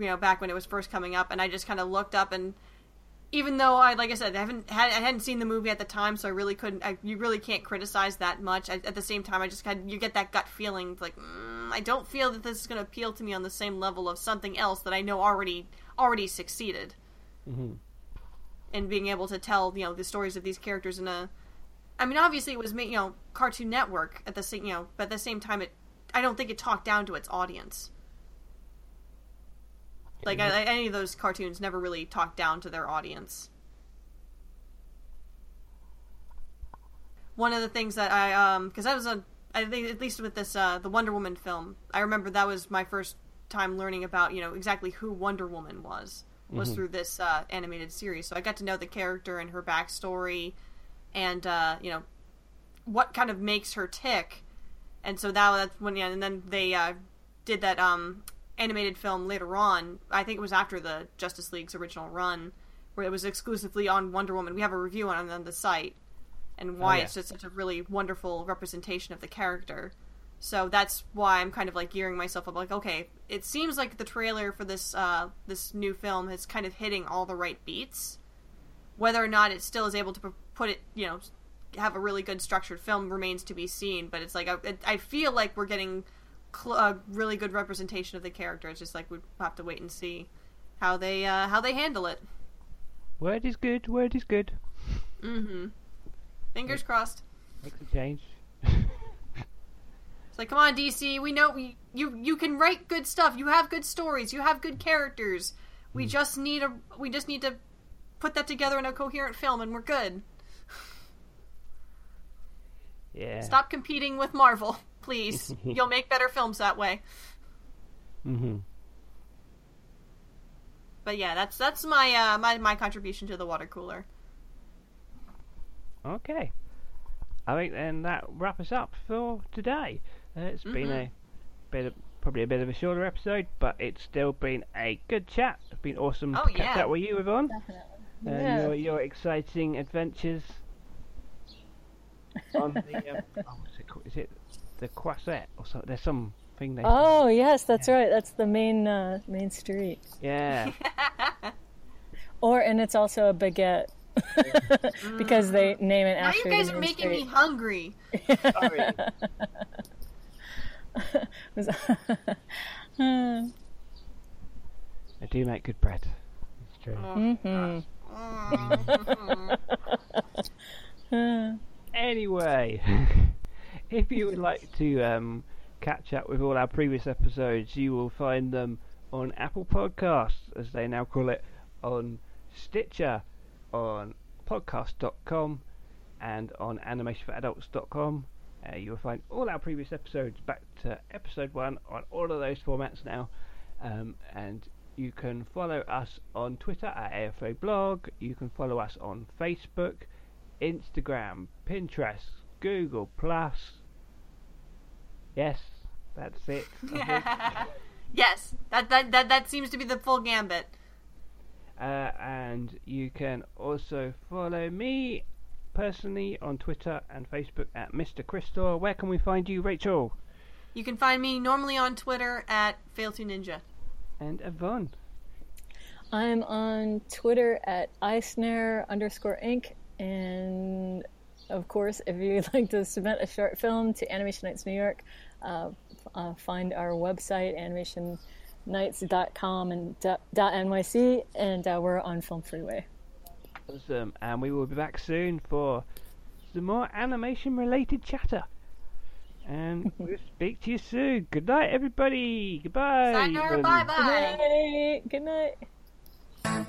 you know back when it was first coming up, and I just kind of looked up and. Even though I, like I said, I haven't had, I hadn't seen the movie at the time, so I really couldn't. I, you really can't criticize that much. I, at the same time, I just kind you get that gut feeling, like mm, I don't feel that this is going to appeal to me on the same level of something else that I know already already succeeded and being able to tell you know the stories of these characters in a I mean obviously it was you know Cartoon Network at the same you know but at the same time it I don't think it talked down to its audience. Like I, any of those cartoons never really talked down to their audience. One of the things that I um because I was a I think at least with this uh the Wonder Woman film I remember that was my first time learning about you know exactly who Wonder Woman was was through this uh, animated series. So I got to know the character and her backstory, and uh, you know what kind of makes her tick. And so that that's when yeah, and then they uh, did that um, animated film later on. I think it was after the Justice League's original run, where it was exclusively on Wonder Woman. We have a review on on the site, and why yeah. it's just such a really wonderful representation of the character. So that's why I'm kind of like gearing myself up. Like, okay, it seems like the trailer for this uh, this new film is kind of hitting all the right beats. Whether or not it still is able to put it, you know, have a really good structured film remains to be seen. But it's like I, I feel like we're getting cl- a really good representation of the character. It's just like we have to wait and see how they uh, how they handle it. Word is good. Word is good. Mm-hmm. Fingers crossed. Makes a change. It's like, come on, DC. We know we you you can write good stuff. You have good stories. You have good characters. We just need a we just need to put that together in a coherent film, and we're good. Yeah. Stop competing with Marvel, please. You'll make better films that way. Mm-hmm. But yeah, that's that's my uh, my my contribution to the water cooler. Okay. I think then that wraps us up for today. Uh, it's been a bit of, probably a bit of a shorter episode, but it's still been a good chat. It's been awesome Oh, to catch up with you, Yvonne. Definitely. Uh, Yeah. your, your exciting adventures on the um, oh, what's it called? Is it the Croisette or something? There's something they Oh yes, that's right. That's the main uh, main street. yeah Or and it's also a baguette because they name it Now after you guys are main making me hungry. Sorry. I do make good bread. It's true. Mhm. Anyway, if you would like to um, catch up with all our previous episodes, you will find them on Apple Podcasts, as they now call it, on Stitcher, on podcast.com, and on animationforadults.com. Uh, you will find all our previous episodes back to episode one on all of those formats now. Um, and you can follow us on Twitter at AFA Blog. You can follow us on Facebook, Instagram, Pinterest, Google Plus. Yes, that's it. I yes, that, that that that seems to be the full gambit. Uh, and you can also follow me personally on Twitter and Facebook at Mr. Crystal. Where can we find you, Rachel? You can find me normally on Twitter at Fail2Ninja. And Yvonne. I'm on Twitter at iSnare underscore Inc. And of course, if you'd like to submit a short film to Animation Nights New York, uh, uh, find our website, nights.com and dot .nyc, and uh, we're on Film Freeway. Awesome, and we will be back soon for some more animation-related chatter. And we'll speak to you soon. Good night, everybody. Goodbye. Sayonara, bye bye. Good night. Good night.